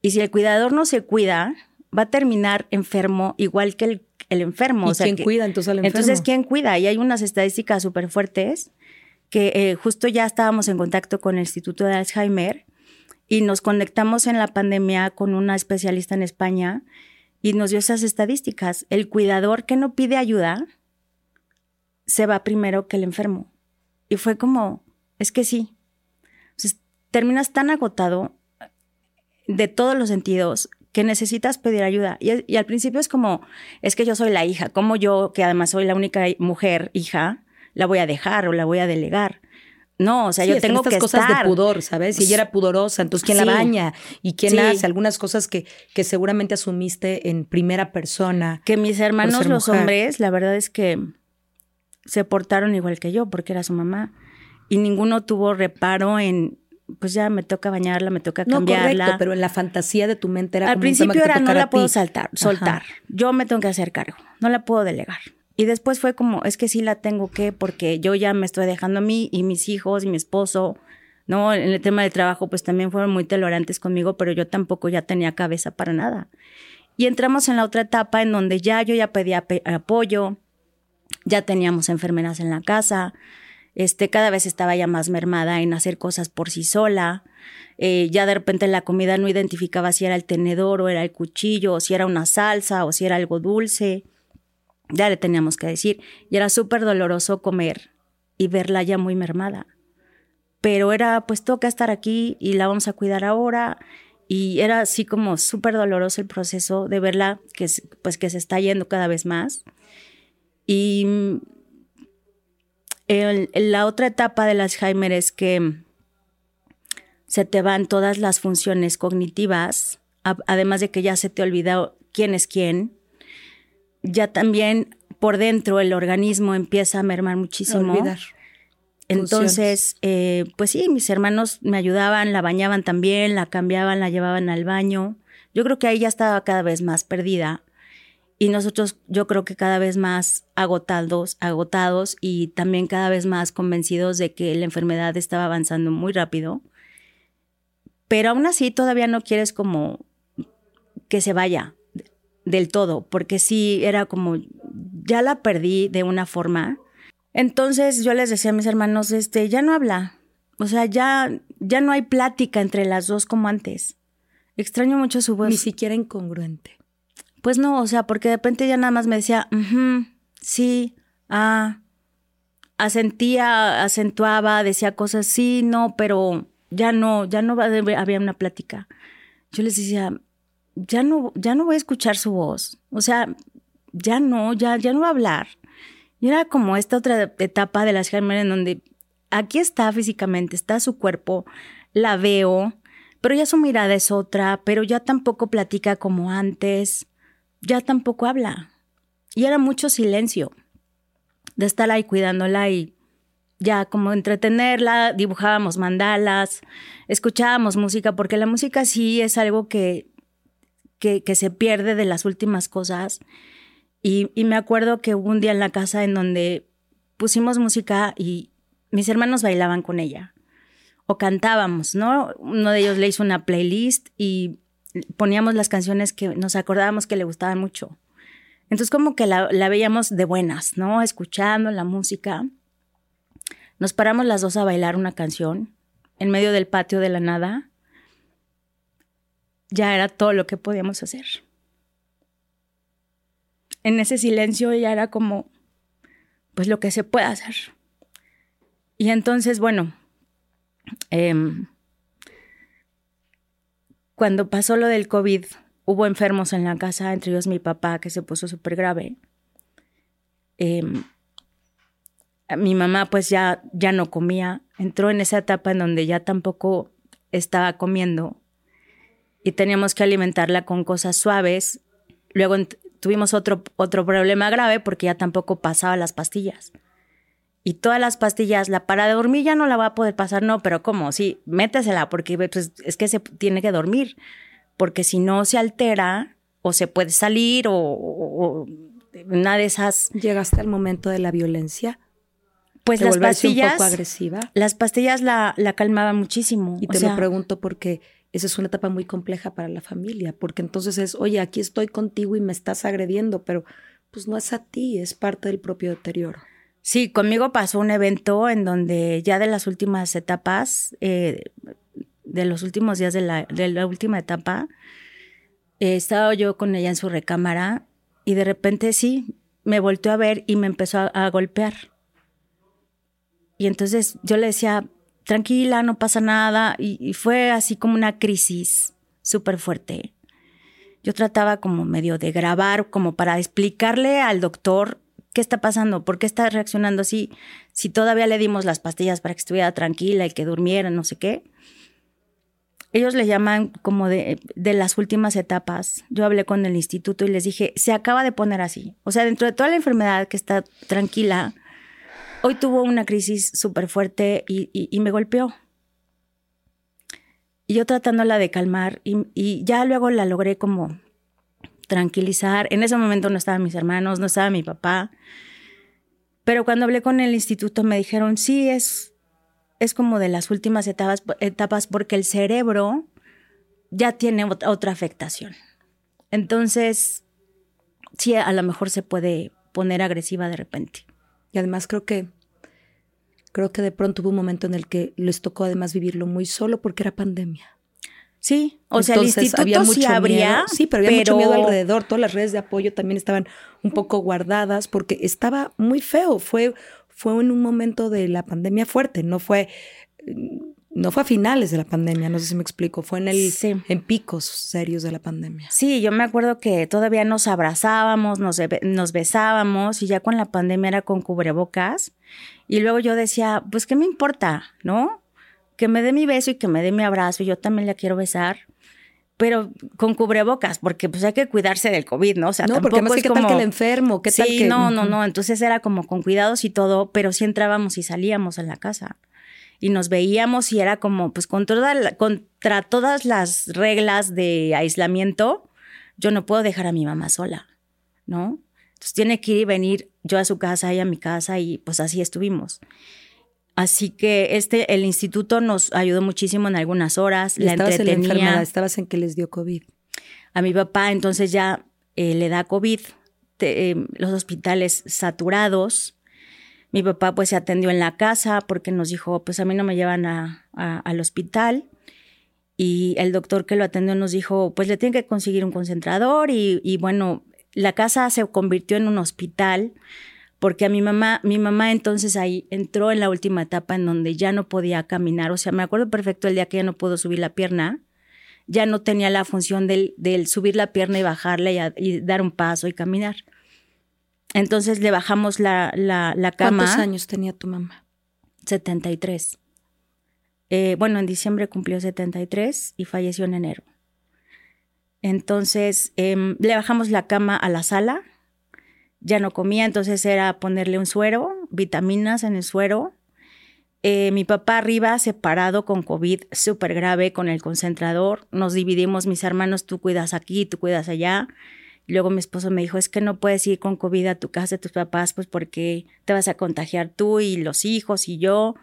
Y si el cuidador no se cuida, va a terminar enfermo igual que el, el enfermo. ¿Y quién cuida entonces al enfermo? Entonces, ¿quién cuida? Y hay unas estadísticas súper fuertes que eh, justo ya estábamos en contacto con el Instituto de Alzheimer y nos conectamos en la pandemia con una especialista en España y nos dio esas estadísticas. El cuidador que no pide ayuda se va primero que el enfermo. Y fue como, es que sí. terminas tan agotado de todos los sentidos que necesitas pedir ayuda. Y, y, al principio es como, es que yo soy la hija, como yo, que además soy la única mujer hija, la voy a dejar o la voy a delegar. No, o sea, yo tengo estas cosas de pudor, ¿sabes? Y ella era pudorosa, entonces ¿quién la baña? ¿Y quién hace? Algunas cosas que, que seguramente asumiste en primera persona. Que mis hermanos, los hombres, la verdad es que se portaron igual que yo, porque era su mamá. Y ninguno tuvo reparo en, pues ya me toca bañarla, me toca cambiarla. No, correcto, pero en la fantasía de tu mente era Al principio era, no la puedo saltar, soltar. Yo me tengo que hacer cargo, no la puedo delegar. Y después fue como, es que sí la tengo que, porque yo ya me estoy dejando a mí y mis hijos y mi esposo, ¿no? En el tema de trabajo, pues también fueron muy tolerantes conmigo, pero yo tampoco ya tenía cabeza para nada. Y entramos en la otra etapa en donde ya yo ya pedía apoyo, ya teníamos enfermeras en la casa, este, cada vez estaba ya más mermada en hacer cosas por sí sola. Eh, ya de repente la comida no identificaba si era el tenedor o era el cuchillo, o si era una salsa o si era algo dulce ya le teníamos que decir. Y era súper doloroso comer y verla ya muy mermada. Pero era, pues toca estar aquí y la vamos a cuidar ahora. Y era así como súper doloroso el proceso de verla que, pues, que se está yendo cada vez más. Y la otra etapa del Alzheimer es que se te van todas las funciones cognitivas, además de que ya se te olvidó quién es quién, ya también por dentro el organismo empieza a mermar muchísimo. olvidar. Entonces, eh, pues sí, mis hermanos me ayudaban, la bañaban también, la cambiaban, la llevaban al baño. Yo creo que ahí ya estaba cada vez más perdida y nosotros yo creo que cada vez más agotados, agotados y también cada vez más convencidos de que la enfermedad estaba avanzando muy rápido. Pero aún así todavía no quieres como que se vaya, del todo, porque sí era como, ya la perdí de una forma. Entonces yo les decía a mis hermanos, este, ya no habla. O sea, ya, ya no hay plática entre las dos como antes. Extraño mucho su voz. Ni siquiera incongruente. Pues no, o sea, porque de repente ya nada más me decía, sí, ah, asentía, acentuaba, decía cosas, sí, no, pero ya no, ya no había una plática. Yo les decía, ya no, ya no voy a escuchar su voz. O sea, ya no, ya, ya no va a hablar. Y era como esta otra etapa de las Alzheimer en donde aquí está físicamente, está su cuerpo, la veo, pero ya su mirada es otra, pero ya tampoco platica como antes, ya tampoco habla. Y era mucho silencio de estar ahí cuidándola y ya como entretenerla, dibujábamos mandalas, escuchábamos música, porque la música sí es algo que, que, se pierde de las últimas cosas. Y, me acuerdo que hubo un día en la casa en donde pusimos música y mis hermanos bailaban con ella o cantábamos, ¿no? Uno de ellos le hizo una playlist y poníamos las canciones que nos acordábamos que le gustaban mucho. Entonces como que la veíamos de buenas, ¿no? Escuchando la música. Nos paramos las dos a bailar una canción en medio del patio de la nada. Ya era todo lo que podíamos hacer. En ese silencio ya era como, pues lo que se puede hacer. Y entonces, bueno, em, cuando pasó lo del COVID, hubo enfermos en la casa, entre ellos mi papá, que se puso súper grave. Eh, mi mamá pues ya, ya no comía, entró en esa etapa en donde ya tampoco estaba comiendo y teníamos que alimentarla con cosas suaves. Luego tuvimos otro, otro problema grave porque ya tampoco pasaba las pastillas. Y todas las pastillas, la para de dormir ya no la va a poder pasar, no, pero ¿cómo? Sí, métesela porque pues, es que se tiene que dormir, porque si no se altera o se puede salir o, o una de esas... ¿Llegaste al momento de la violencia? Pues las pastillas. un poco agresiva. Las pastillas la, la calmaban muchísimo. Y te lo pregunto porque esa es una etapa muy compleja para la familia, porque entonces es, oye, aquí estoy contigo y me estás agrediendo, pero pues no es a ti, es parte del propio deterioro. Sí, conmigo pasó un evento en donde ya de las últimas etapas, eh, de los últimos días de la, última etapa, eh, estaba yo con ella en su recámara y de repente sí, me volteó a ver y me empezó a golpear. Y entonces yo le decía, tranquila, no pasa nada. Y, fue así como una crisis súper fuerte. Yo trataba como medio de grabar, como para explicarle al doctor qué está pasando, por qué está reaccionando así, si todavía le dimos las pastillas para que estuviera tranquila y que durmiera, no sé qué. Ellos le llaman como de, de, las últimas etapas. Yo hablé con el instituto y les dije, se acaba de poner así. O sea, dentro de toda la enfermedad que está tranquila, Hoy tuvo una crisis súper fuerte y, me golpeó. Y yo tratándola de calmar y, ya luego la logré como tranquilizar. En ese momento no estaban mis hermanos, no estaba mi papá. Pero cuando hablé con el instituto me dijeron, sí, es, es como de las últimas etapas, etapas porque el cerebro ya tiene otra afectación. Entonces, sí, a lo mejor se puede poner agresiva de repente. Y además creo que creo que de pronto hubo un momento en el que les tocó además vivirlo muy solo porque era pandemia. Sí, o sea, el instituto había mucho sí habría, sí, pero había mucho miedo alrededor. Todas las redes de apoyo también estaban un poco guardadas porque estaba muy feo. Fue, fue en un momento de la pandemia fuerte, no fue no fue a finales de la pandemia, no sé si me explico, fue en el en picos serios de la pandemia. Sí, yo me acuerdo que todavía nos abrazábamos, nos, nos besábamos y ya con la pandemia era con cubrebocas y luego yo decía, pues qué me importa, ¿no? Que me dé mi beso y que me dé mi abrazo, yo también la quiero besar. Pero con cubrebocas, porque pues hay que cuidarse del COVID, ¿no? O sea, no, porque es ¿qué tal que el enfermo? ¿Qué tal que...? no, no, no. Entonces era como con cuidados y todo, pero sí entrábamos y salíamos en la casa y nos veíamos y era como, pues contra, contra todas las reglas de aislamiento, yo no puedo dejar a mi mamá sola, ¿no? Entonces tiene que ir y venir yo a su casa y a mi casa y pues así estuvimos. Así que este, el instituto nos ayudó muchísimo en algunas horas, la estabas entretenía. estabas en que les dio COVID. A mi papá entonces ya eh, le da COVID em, los hospitales saturados. Mi papá pues se atendió en la casa porque nos dijo, pues a mí no me llevan al hospital. Y el doctor que lo atendió nos dijo, pues le tienen que conseguir un concentrador y, y bueno, la casa se convirtió en un hospital porque a mi mamá, mi mamá entonces ahí entró en la última etapa en donde ya no podía caminar, o sea, me acuerdo perfecto el día que ya no pudo subir la pierna, ya no tenía la función del, subir la pierna y bajarla y, dar un paso y caminar. Entonces le bajamos la, la, la cama. ¿Cuántos años tenía tu mamá? 73. Eh, bueno, en diciembre cumplió 73 y falleció en enero. Entonces em, le bajamos la cama a la sala, ya no comía, entonces era ponerle un suero, vitaminas en el suero. Eh, mi papá arriba separado con COVID súper grave con el concentrador. Nos dividimos, mis hermanos, tú cuidas aquí, tú cuidas allá. Luego mi esposo me dijo, es que no puedes ir con COVID a tu casa de tus papás, pues porque te vas a contagiar tú y los hijos y yo.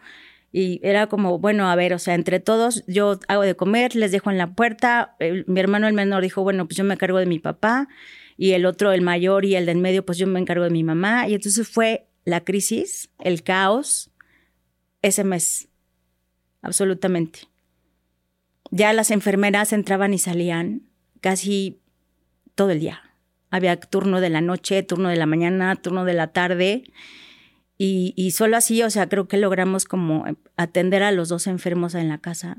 Y era como, bueno, a ver, o sea, entre todos yo hago de comer, les dejo en la puerta. mi hermano el menor dijo, bueno, pues yo me cargo de mi papá y el otro, el mayor y el del medio, pues yo me encargo de mi mamá. Y entonces fue la crisis, el caos, ese mes, absolutamente. Ya las enfermeras entraban y salían casi todo el día. Había turno de la noche, turno de la mañana, turno de la tarde. Y, y, solo así, o sea, creo que logramos como atender a los dos enfermos en la casa.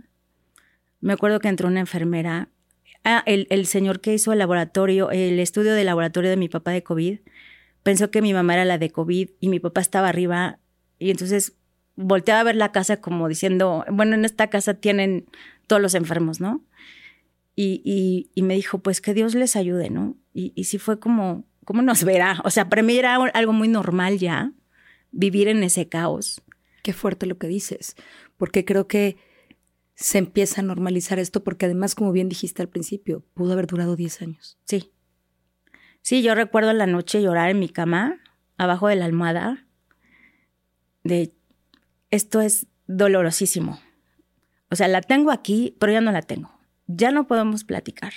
Me acuerdo que entró una enfermera Ah, el, señor que hizo el laboratorio, el estudio de laboratorio de mi papá de COVID, pensó que mi mamá era la de COVID y mi papá estaba arriba y entonces volteaba a ver la casa como diciendo, bueno, en esta casa tienen todos los enfermos, ¿no? Y, y, me dijo, pues que Dios les ayude, ¿no? Y, y sí fue como, ¿cómo nos verá? O sea, para mí era algo muy normal ya vivir en ese caos. Qué fuerte lo que dices, porque creo que se empieza a normalizar esto porque además, como bien dijiste al principio, pudo haber durado 10 años. Sí. Sí, yo recuerdo la noche llorar en mi cama, abajo de la almohada, de esto es dolorosísimo. O sea, la tengo aquí, pero ya no la tengo. Ya no podemos platicar.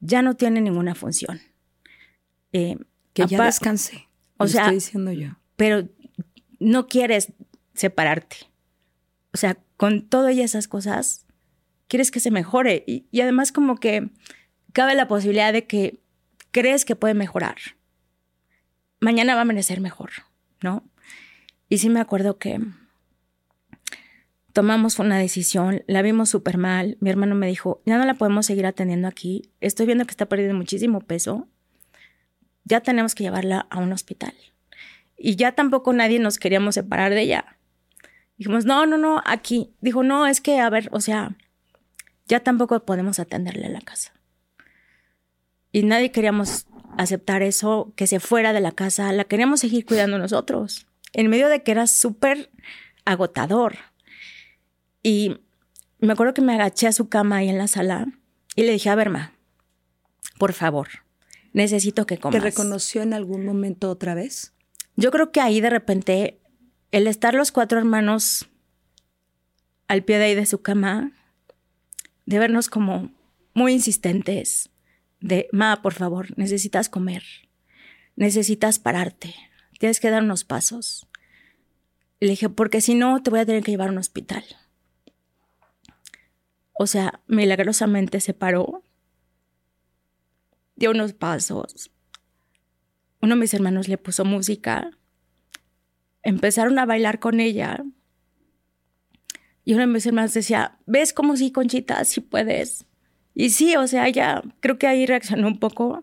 Ya no tiene ninguna función. Eh, que ya descanse. O sea, estoy diciendo yo. Pero no quieres separarte. O sea, con todas esas cosas, quieres que se mejore. Y, además como que cabe la posibilidad de que crees que puede mejorar. Mañana va a amanecer mejor, ¿no? Y sí me acuerdo que tomamos una decisión, la vimos súper mal. Mi hermano me dijo, ya no la podemos seguir atendiendo aquí. Estoy viendo que está perdiendo muchísimo peso. Ya tenemos que llevarla a un hospital. Y ya tampoco nadie nos queríamos separar de ella. Dijimos, no, no, no, aquí. Dijo, no, es que, a ver, o sea, ya tampoco podemos atenderle a la casa. Y nadie queríamos aceptar eso, que se fuera de la casa, la queríamos seguir cuidando nosotros, en medio de que era súper agotador. Y me acuerdo que me agaché a su cama ahí en la sala y le dije, a ver, ma, por favor, necesito que comas. ¿Te reconoció en algún momento otra vez? Yo creo que ahí de repente el estar los cuatro hermanos al pie de ahí de su cama, de vernos como muy insistentes, de, ma, por favor, necesitas comer, necesitas pararte, tienes que dar unos pasos. Le dije, porque si no, te voy a tener que llevar a un hospital. O sea, milagrosamente se paró, dio unos pasos. Uno de mis hermanos le puso música empezaron a bailar con ella. Y una de mis hermanas decía, ¿ves cómo sí, Conchita? Sí puedes. Y sí, o sea, ella creo que ahí reaccionó un poco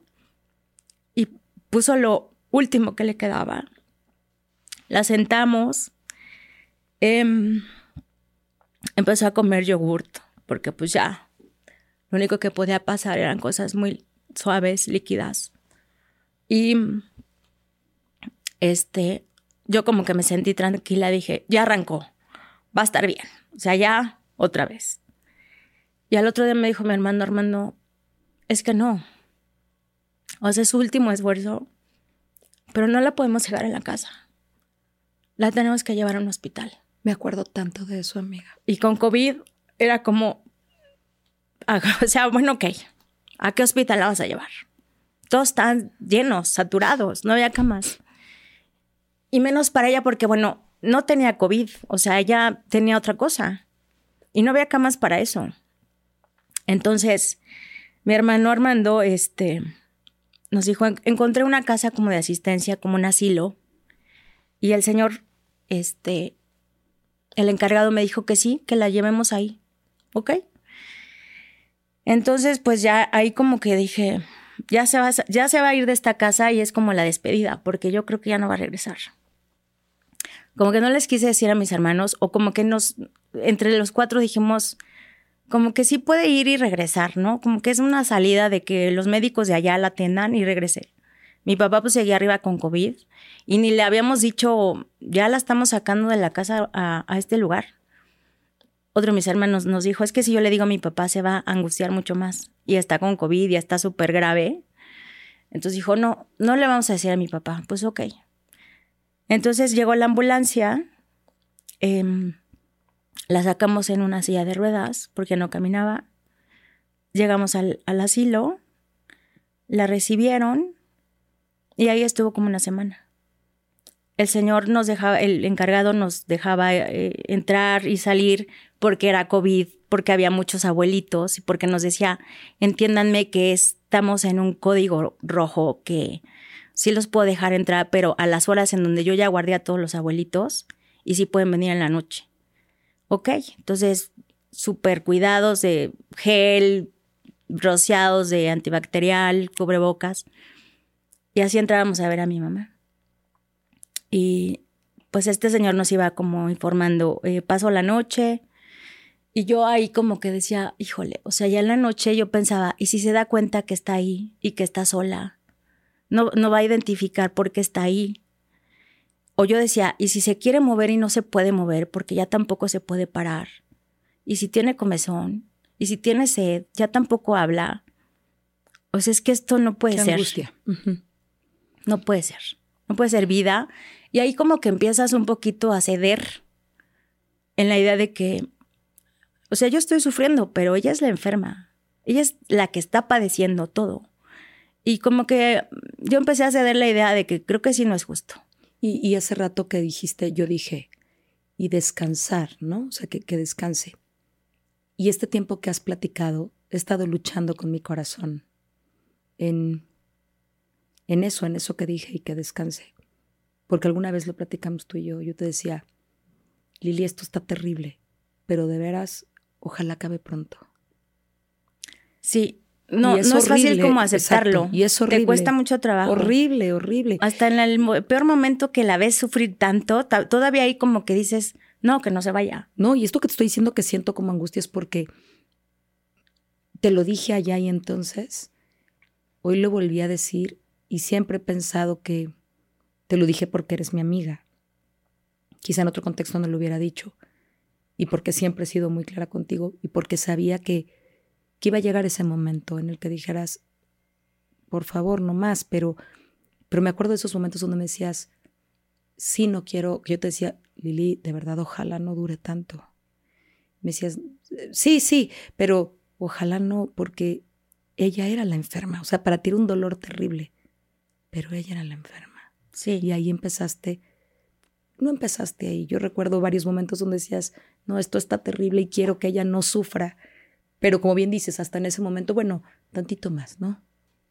y puso lo último que le quedaba. La sentamos, em, empezó a comer yogurt, porque pues ya, lo único que podía pasar eran cosas muy suaves, líquidas. Y este, yo como que me sentí tranquila, dije, ya arrancó, va a estar bien, o sea, ya otra vez. Y al otro día me dijo mi hermano Armando, es que no, o sea, es su último esfuerzo, pero no la podemos llegar en la casa, la tenemos que llevar a un hospital. Me acuerdo tanto de eso, amiga. Y con COVID era como, o sea, bueno, ok, ¿a qué hospital la vas a llevar? todos estaban llenos, saturados, no había camas. Y menos para ella porque, bueno, no tenía COVID, o sea, ella tenía otra cosa. Y no había camas para eso. Entonces, mi hermano Armando, este, nos dijo, encontré una casa como de asistencia, como un asilo. Y el señor, este, el encargado me dijo que sí, que la llevemos ahí. ¿Ok? Entonces, pues ya ahí como que dije, ya se, va, ya se va a ir de esta casa y es como la despedida, porque yo creo que ya no va a regresar. Como que no les quise decir a mis hermanos, o como que nos, entre los cuatro dijimos, como que sí puede ir y regresar, ¿no? Como que es una salida de que los médicos de allá la atendan y regrese. Mi papá pues seguía arriba con COVID y ni le habíamos dicho, ya la estamos sacando de la casa a, a este lugar. Otro de mis hermanos nos dijo, es que si yo le digo a mi papá se va a angustiar mucho más y está con COVID y está súper grave. Entonces dijo, no, no le vamos a decir a mi papá. Pues ok. Entonces llegó la ambulancia. Eh, la sacamos en una silla de ruedas porque no caminaba. Llegamos al, asilo, la recibieron y ahí estuvo como una semana. El señor nos dejaba, el encargado nos dejaba eh, entrar y salir porque era COVID, porque había muchos abuelitos y porque nos decía, entiéndanme que estamos en un código rojo que sí los puedo dejar entrar, pero a las horas en donde yo ya guardé a todos los abuelitos y sí pueden venir en la noche. Ok, entonces súper cuidados de gel, rociados de antibacterial, cubrebocas. Y así entrábamos a ver a mi mamá. Y pues este señor nos iba como informando, eh, pasó la noche. Y yo ahí como que decía, híjole, o sea, ya en la noche yo pensaba, ¿y si se da cuenta que está ahí y que está sola? No, no va a identificar por qué está ahí. O yo decía, ¿y si se quiere mover y no se puede mover porque ya tampoco se puede parar? ¿Y si tiene comezón? ¿Y si tiene sed? Ya tampoco habla. O sea, es que esto no puede ser. Angustia. No puede ser. No puede ser vida. Y ahí como que empiezas un poquito a ceder en la idea de que, o sea, yo estoy sufriendo, pero ella es la enferma. Ella es la que está padeciendo todo. Y como que yo empecé a ceder la idea de que creo que sí no es justo. Y, hace rato que dijiste, yo dije, y descansar, ¿no? O sea, que, que descanse. Y este tiempo que has platicado, he estado luchando con mi corazón en, en eso, en eso que dije y que descanse. Porque alguna vez lo platicamos tú y yo, yo te decía, Lili, esto está terrible, pero de veras, ojalá acabe pronto. Sí, no, es, no es fácil como aceptarlo. y es horrible. Te cuesta mucho trabajo. Horrible, horrible. Hasta en el peor momento que la ves sufrir tanto, todavía hay como que dices, no, que no se vaya. No, y esto que te estoy diciendo que siento como angustia es porque te lo dije allá y entonces, hoy lo volví a decir y siempre he pensado que te lo dije porque eres mi amiga. Quizá en otro contexto no lo hubiera dicho. Y porque siempre he sido muy clara contigo y porque sabía que que iba a llegar ese momento en el que dijeras, por favor, no más, pero, pero me acuerdo de esos momentos donde me decías, sí, no quiero, yo te decía, Lili, de verdad, ojalá no dure tanto. Me decías, sí, sí, pero ojalá no, porque ella era la enferma, o sea, para ti era un dolor terrible, pero ella era la enferma. Sí. Y ahí empezaste, no empezaste ahí, yo recuerdo varios momentos donde decías, no, esto está terrible y quiero que ella no sufra pero como bien dices, hasta en ese momento, bueno, tantito más, ¿no?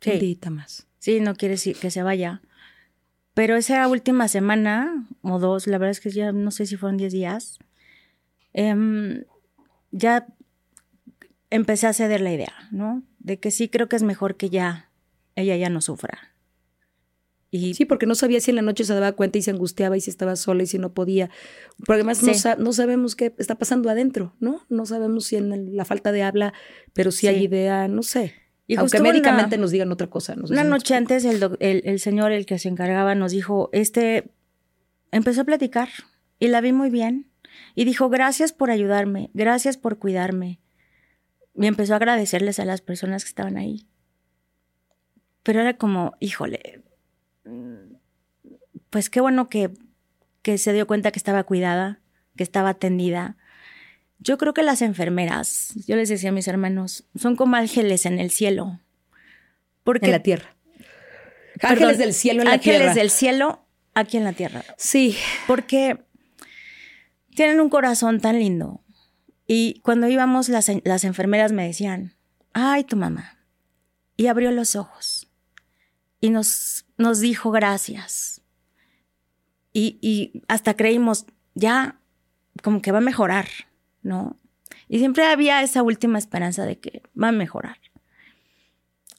Sí. Tantita más. Sí, no quiere decir que se vaya. Pero esa última semana o dos, la verdad es que ya no sé si fueron 10 días, em, ya empecé a ceder la idea, ¿no? De que sí creo que es mejor que ya ella ya no sufra. Y, sí, porque no sabía si en la noche se daba cuenta y se angustiaba y si estaba sola y si no podía. Porque además no, sabemos qué está pasando adentro, ¿no? No sabemos si en la falta de habla, pero si hay idea, no sé. Y Aunque médicamente nos digan otra cosa. una noche antes el, el, señor, el que se encargaba, nos dijo, este, empezó a platicar y la vi muy bien. Y dijo, gracias por ayudarme, gracias por cuidarme. Y empezó a agradecerles a las personas que estaban ahí. Pero era como, híjole, pues qué bueno que, que se dio cuenta que estaba cuidada, que estaba atendida. Yo creo que las enfermeras, yo les decía a mis hermanos, son como ángeles en el cielo. Porque, en la tierra. Ángeles del cielo en la ángeles tierra. del cielo aquí en la tierra. Sí. Porque tienen un corazón tan lindo. Y cuando íbamos, las, las enfermeras me decían, ay, tu mamá. Y abrió los ojos y nos, nos dijo gracias. Y, y hasta creímos, ya como que va a mejorar, ¿no? Y siempre había esa última esperanza de que va a mejorar.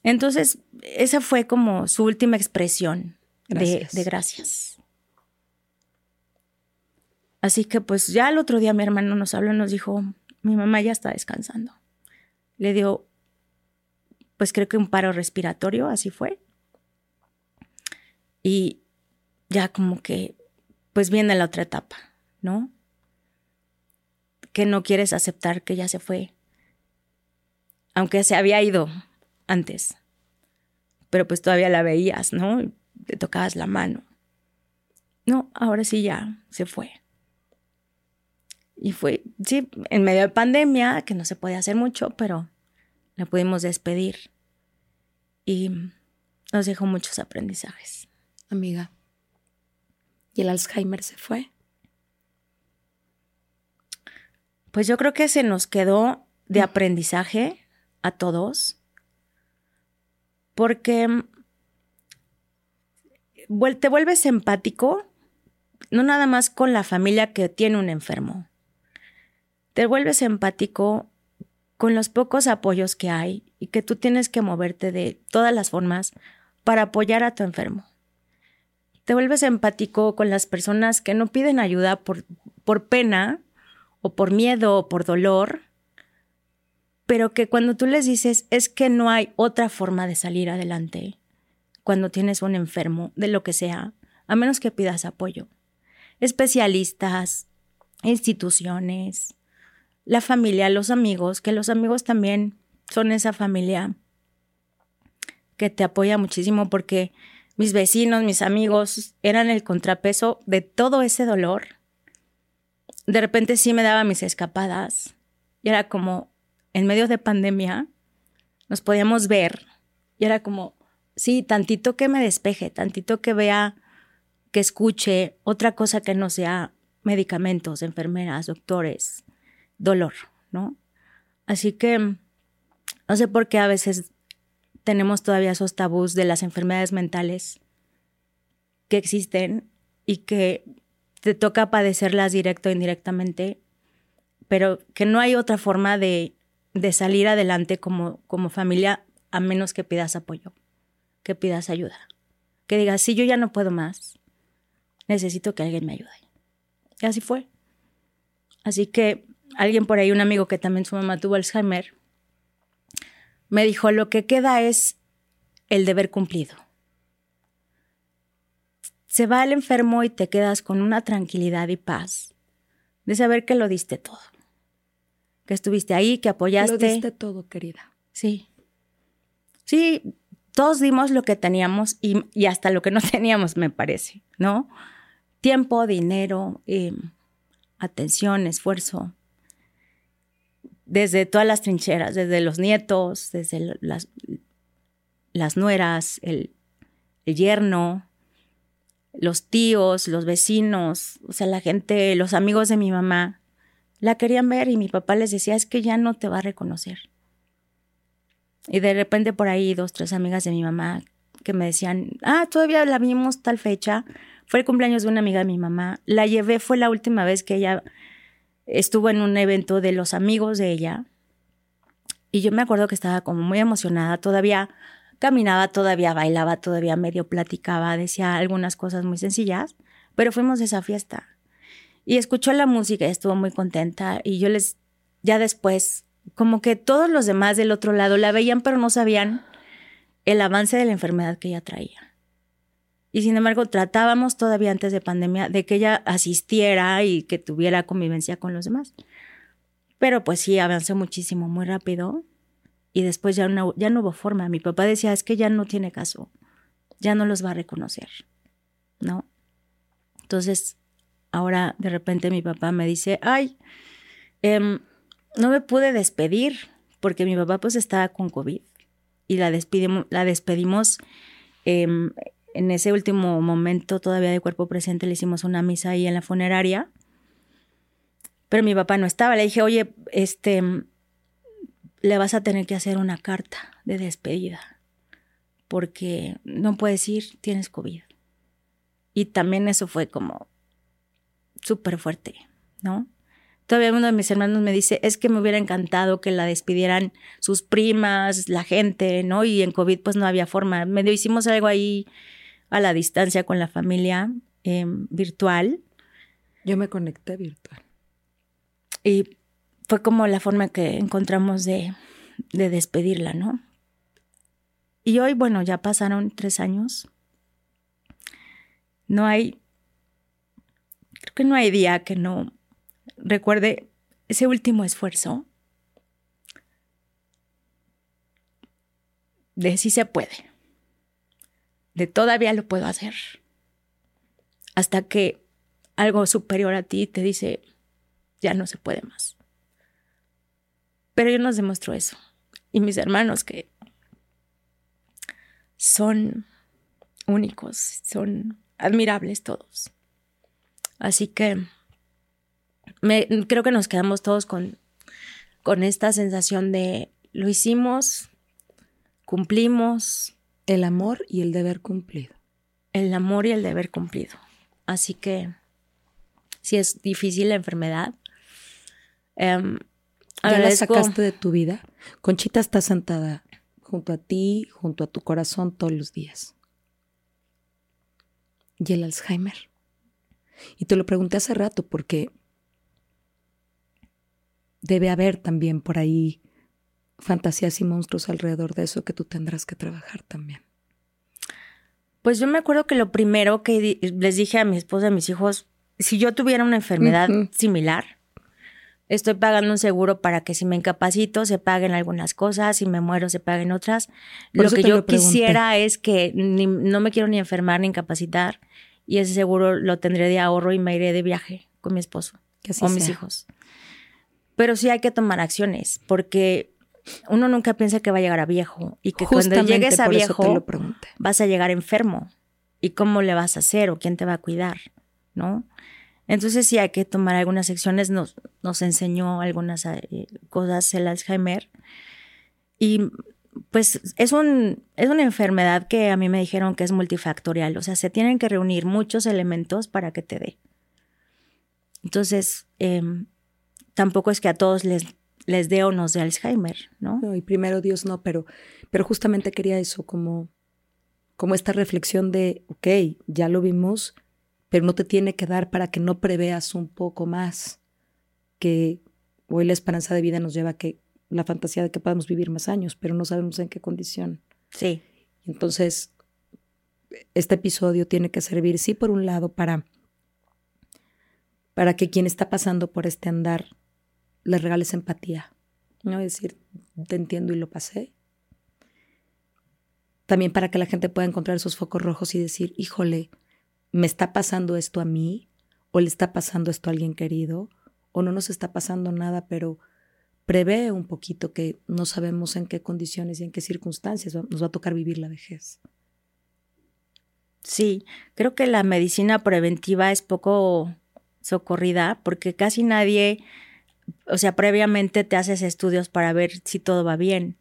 Entonces, esa fue como su última expresión de, Gracias. de gracias. Así que pues ya el otro día mi hermano nos habló y nos dijo, mi mamá ya está descansando. Le dio, pues creo que un paro respiratorio, así fue. Y ya como que, pues viene la otra etapa, ¿no? Que no quieres aceptar que ya se fue, aunque se había ido antes, pero pues todavía la veías, ¿no? Te tocabas la mano. No, ahora sí ya se fue. Y fue, sí, en medio de pandemia, que no se podía hacer mucho, pero la pudimos despedir. Y nos dejó muchos aprendizajes. Amiga. ¿Y el Alzheimer se fue? Pues yo creo que se nos quedó de aprendizaje a todos, porque mm, te vuelves empático, no nada más con la familia que tiene un enfermo, te vuelves empático con los pocos apoyos que hay y que tú tienes que moverte de todas las formas para apoyar a tu enfermo. Te vuelves empático con las personas que no piden ayuda por, por pena o por miedo o por dolor, pero que cuando tú les dices es que no hay otra forma de salir adelante cuando tienes un enfermo, de lo que sea, a menos que pidas apoyo. Especialistas, instituciones, la familia, los amigos, que los amigos también son esa familia que te apoya muchísimo porque mis vecinos, mis amigos eran el contrapeso de todo ese dolor. De repente sí me daba mis escapadas. Y era como en medio de pandemia nos podíamos ver. Y era como sí, tantito que me despeje, tantito que vea, que escuche otra cosa que no sea medicamentos, enfermeras, doctores, dolor, ¿no? Así que no sé por qué a veces tenemos todavía esos tabús de las enfermedades mentales que existen y que te toca padecerlas directo o indirectamente, pero que no hay otra forma de, de salir adelante como, como familia a menos que pidas apoyo, que pidas ayuda, que digas, si yo ya no puedo más, necesito que alguien me ayude. Y así fue. Así que alguien por ahí, un amigo que también su mamá tuvo Alzheimer, me dijo, lo que queda es el deber cumplido se va el enfermo y te quedas con una tranquilidad y paz de saber que lo diste todo. Que estuviste ahí, que apoyaste. Lo diste todo, querida. Sí. Sí, todos dimos lo que teníamos y, y hasta lo que no teníamos, me parece, ¿no? Tiempo, dinero, eh, atención, esfuerzo. Desde todas las trincheras, desde los nietos, desde las, las nueras, el, el yerno, los tíos, los vecinos, o sea, la gente, los amigos de mi mamá, la querían ver y mi papá les decía, es que ya no te va a reconocer. Y de repente por ahí dos, tres amigas de mi mamá que me decían, ah, todavía la vimos tal fecha, fue el cumpleaños de una amiga de mi mamá, la llevé, fue la última vez que ella estuvo en un evento de los amigos de ella. Y yo me acuerdo que estaba como muy emocionada, todavía caminaba, todavía bailaba, todavía medio platicaba, decía algunas cosas muy sencillas, pero fuimos a esa fiesta. Y escuchó la música y estuvo muy contenta. Y yo les, ya después, como que todos los demás del otro lado la veían, pero no sabían el avance de la enfermedad que ella traía. Y sin embargo, tratábamos todavía antes de pandemia de que ella asistiera y que tuviera convivencia con los demás. Pero pues sí, avanzó muchísimo, muy rápido. Y después ya no, ya no hubo forma. Mi papá decía, es que ya no tiene caso. Ya no los va a reconocer. ¿No? Entonces, ahora de repente mi papá me dice, ay, em, no me pude despedir porque mi papá pues estaba con COVID. Y la despedimos, la despedimos em, en ese último momento todavía de cuerpo presente le hicimos una misa ahí en la funeraria. Pero mi papá no estaba. Le dije, oye, este, le vas a tener que hacer una carta de despedida. Porque no puedes ir, tienes COVID. Y también eso fue como súper fuerte, ¿no? Todavía uno de mis hermanos me dice, es que me hubiera encantado que la despidieran sus primas, la gente, ¿no? Y en COVID pues no había forma. Medio hicimos algo ahí a la distancia con la familia em, virtual. Yo me conecté virtual. Y fue como la forma que encontramos de, de despedirla, ¿no? Y hoy, bueno, ya pasaron tres años. No hay, creo que no hay día que no recuerde ese último esfuerzo de si se puede, de todavía lo puedo hacer, hasta que algo superior a ti te dice, ya no se puede más. Pero yo nos demostró eso. Y mis hermanos que son únicos, son admirables todos. Así que creo que nos quedamos todos con, con esta sensación de lo hicimos, cumplimos. El amor y el deber cumplido. El amor y el deber cumplido. Así que si es difícil la enfermedad. Um, ¿Ya la sacaste de tu vida? Conchita está sentada junto a ti, junto a tu corazón todos los días. ¿Y el Alzheimer? Y te lo pregunté hace rato porque debe haber también por ahí fantasías y monstruos alrededor de eso que tú tendrás que trabajar también. Pues yo me acuerdo que lo primero que les dije a mi esposa y a mis hijos, si yo tuviera una enfermedad similar, estoy pagando un seguro para que si me incapacito se paguen algunas cosas, si me muero se paguen otras. lo que yo quisiera es que no me quiero ni enfermar ni incapacitar y ese seguro lo tendré de ahorro y me iré de viaje con mi esposo o mis hijos. Pero sí hay que tomar acciones, porque uno nunca piensa que va a llegar a viejo y que cuando llegues a viejo vas a llegar enfermo. ¿Y cómo le vas a hacer o quién te va a cuidar? ¿No? Entonces sí hay que tomar algunas secciones. Nos, nos enseñó algunas eh, cosas el Alzheimer. Y pues es, un, es una enfermedad que a mí me dijeron que es multifactorial. O sea, se tienen que reunir muchos elementos para que te dé. Entonces, em, tampoco es que a todos les, les dé o nos dé Alzheimer, ¿no? No, y primero Dios no, pero, pero justamente quería eso, como, como esta reflexión de, ok, ya lo vimos, pero no te tiene que dar para que no preveas un poco más, que hoy la esperanza de vida nos lleva a que la fantasía de que podamos vivir más años, pero no sabemos en qué condición. Sí. Entonces, este episodio tiene que servir, sí, por un lado, para, para que quien está pasando por este andar le regales empatía. ¿no? Es decir, te entiendo y lo pasé. También para que la gente pueda encontrar esos focos rojos y decir, híjole, ¿me está pasando esto a mí? ¿O le está pasando esto a alguien querido? ¿O no nos está pasando nada, pero prevé un poquito que no sabemos en qué condiciones y en qué circunstancias nos va a tocar vivir la vejez? Sí, creo que la medicina preventiva es poco socorrida porque casi nadie o sea, previamente te haces estudios para ver si todo va bien,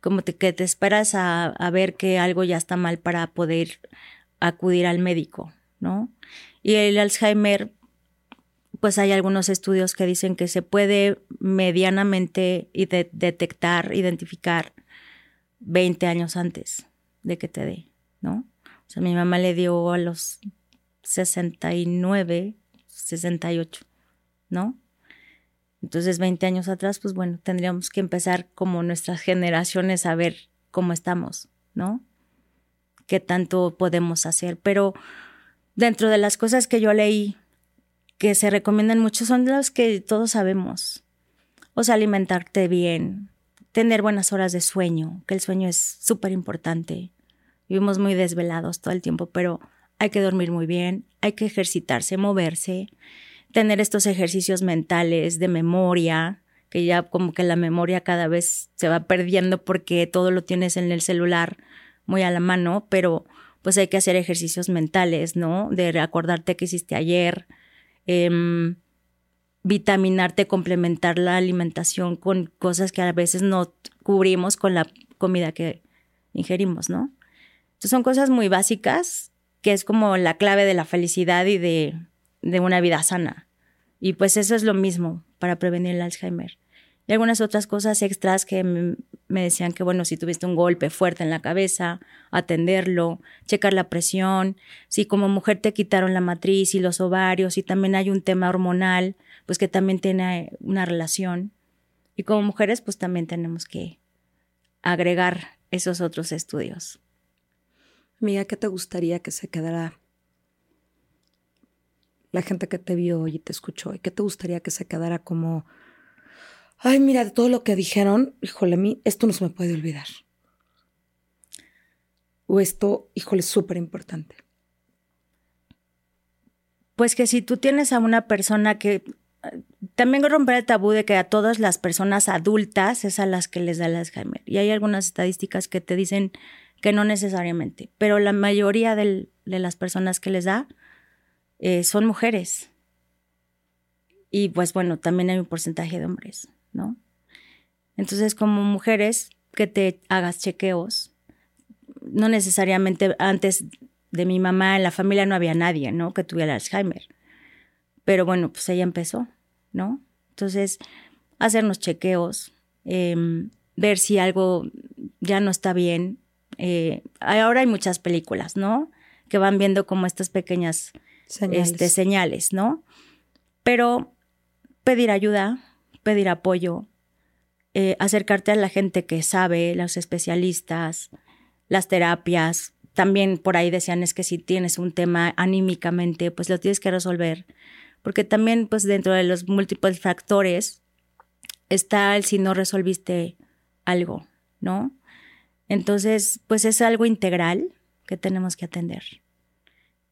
como que te esperas a, ver que algo ya está mal para poder acudir al médico, ¿no? Y el Alzheimer, pues hay algunos estudios que dicen que se puede medianamente detectar, identificar 20 años antes de que te dé, ¿no? O sea, mi mamá le dio a los 69, 68, ¿no? Entonces, 20 años atrás, pues bueno, tendríamos que empezar como nuestras generaciones a ver cómo estamos, ¿no? Qué tanto podemos hacer. Pero dentro de las cosas que yo leí que se recomiendan mucho son las que todos sabemos. O sea, alimentarte bien, tener buenas horas de sueño, que el sueño es súper importante. Vivimos muy desvelados todo el tiempo, pero hay que dormir muy bien, hay que ejercitarse, moverse tener estos ejercicios mentales de memoria, que ya como que la memoria cada vez se va perdiendo porque todo lo tienes en el celular muy a la mano, pero pues hay que hacer ejercicios mentales, ¿no? De recordarte que hiciste ayer, em, vitaminarte, complementar la alimentación con cosas que a veces no cubrimos con la comida que ingerimos, ¿no? Entonces son cosas muy básicas que es como la clave de la felicidad y de, de una vida sana. Y pues eso es lo mismo para prevenir el Alzheimer. Y algunas otras cosas extras que me decían que, bueno, si tuviste un golpe fuerte en la cabeza, atenderlo, checar la presión, si como mujer te quitaron la matriz y los ovarios y también hay un tema hormonal, pues que también tiene una relación. Y como mujeres, pues también tenemos que agregar esos otros estudios. Amiga, ¿qué te gustaría que se quedara la gente que te vio y te escuchó? ¿Y qué te gustaría que se quedara como ay, mira, de todo lo que dijeron, híjole, a mí esto no se me puede olvidar. O esto, híjole, es súper importante. Pues que si tú tienes a una persona que también romper el tabú de que a todas las personas adultas es a las que les da el Alzheimer. Y hay algunas estadísticas que te dicen que no necesariamente, pero la mayoría de las personas que les da eh, son mujeres. Y pues bueno, también hay un porcentaje de hombres. ¿no? Entonces, como mujeres, que te hagas chequeos, no necesariamente antes de mi mamá en la familia no había nadie, ¿no? Que tuviera Alzheimer. Pero bueno, pues ella empezó, ¿no? Entonces, hacernos chequeos, em, ver si algo ya no está bien. Eh, ahora hay muchas películas, ¿no? Que van viendo como estas pequeñas señales, este, señales ¿no? Pero pedir ayuda, pedir apoyo, eh, acercarte a la gente que sabe, los especialistas, las terapias. También por ahí decían es que si tienes un tema anímicamente, pues lo tienes que resolver. Porque también, pues dentro de los múltiples factores está el si no resolviste algo, ¿no? Entonces, pues es algo integral que tenemos que atender.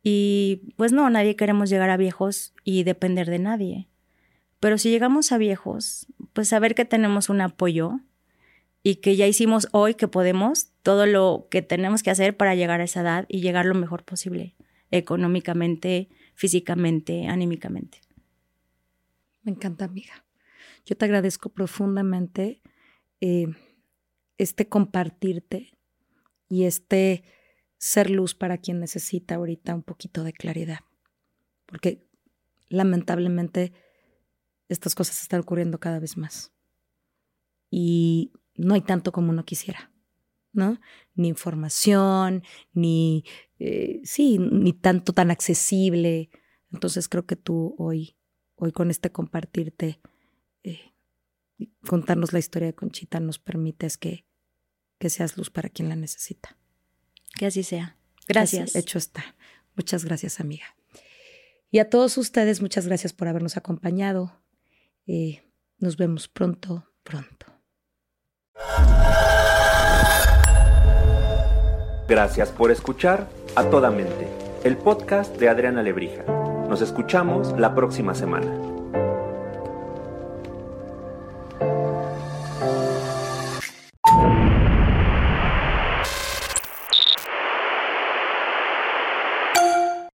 Y pues no, nadie queremos llegar a viejos y depender de nadie. Pero si llegamos a viejos, pues saber que tenemos un apoyo y que ya hicimos hoy que podemos todo lo que tenemos que hacer para llegar a esa edad y llegar lo mejor posible, económicamente, físicamente, anímicamente. Me encanta, amiga. Yo te agradezco profundamente eh, este compartirte y este ser luz para quien necesita ahorita un poquito de claridad. Porque lamentablemente estas cosas están ocurriendo cada vez más. Y no hay tanto como uno quisiera, ¿no? Ni información, ni, eh, sí, ni tanto tan accesible. Entonces creo que tú hoy, hoy con este compartirte, eh, contarnos la historia de Conchita, nos permites que, que seas luz para quien la necesita. Que así sea. Gracias. hecho está. Muchas gracias, amiga. Y a todos ustedes, muchas gracias por habernos acompañado. Eh, nos vemos pronto, pronto. Gracias por escuchar A Toda Mente, el podcast de Adriana Lebrija. Nos escuchamos la próxima semana.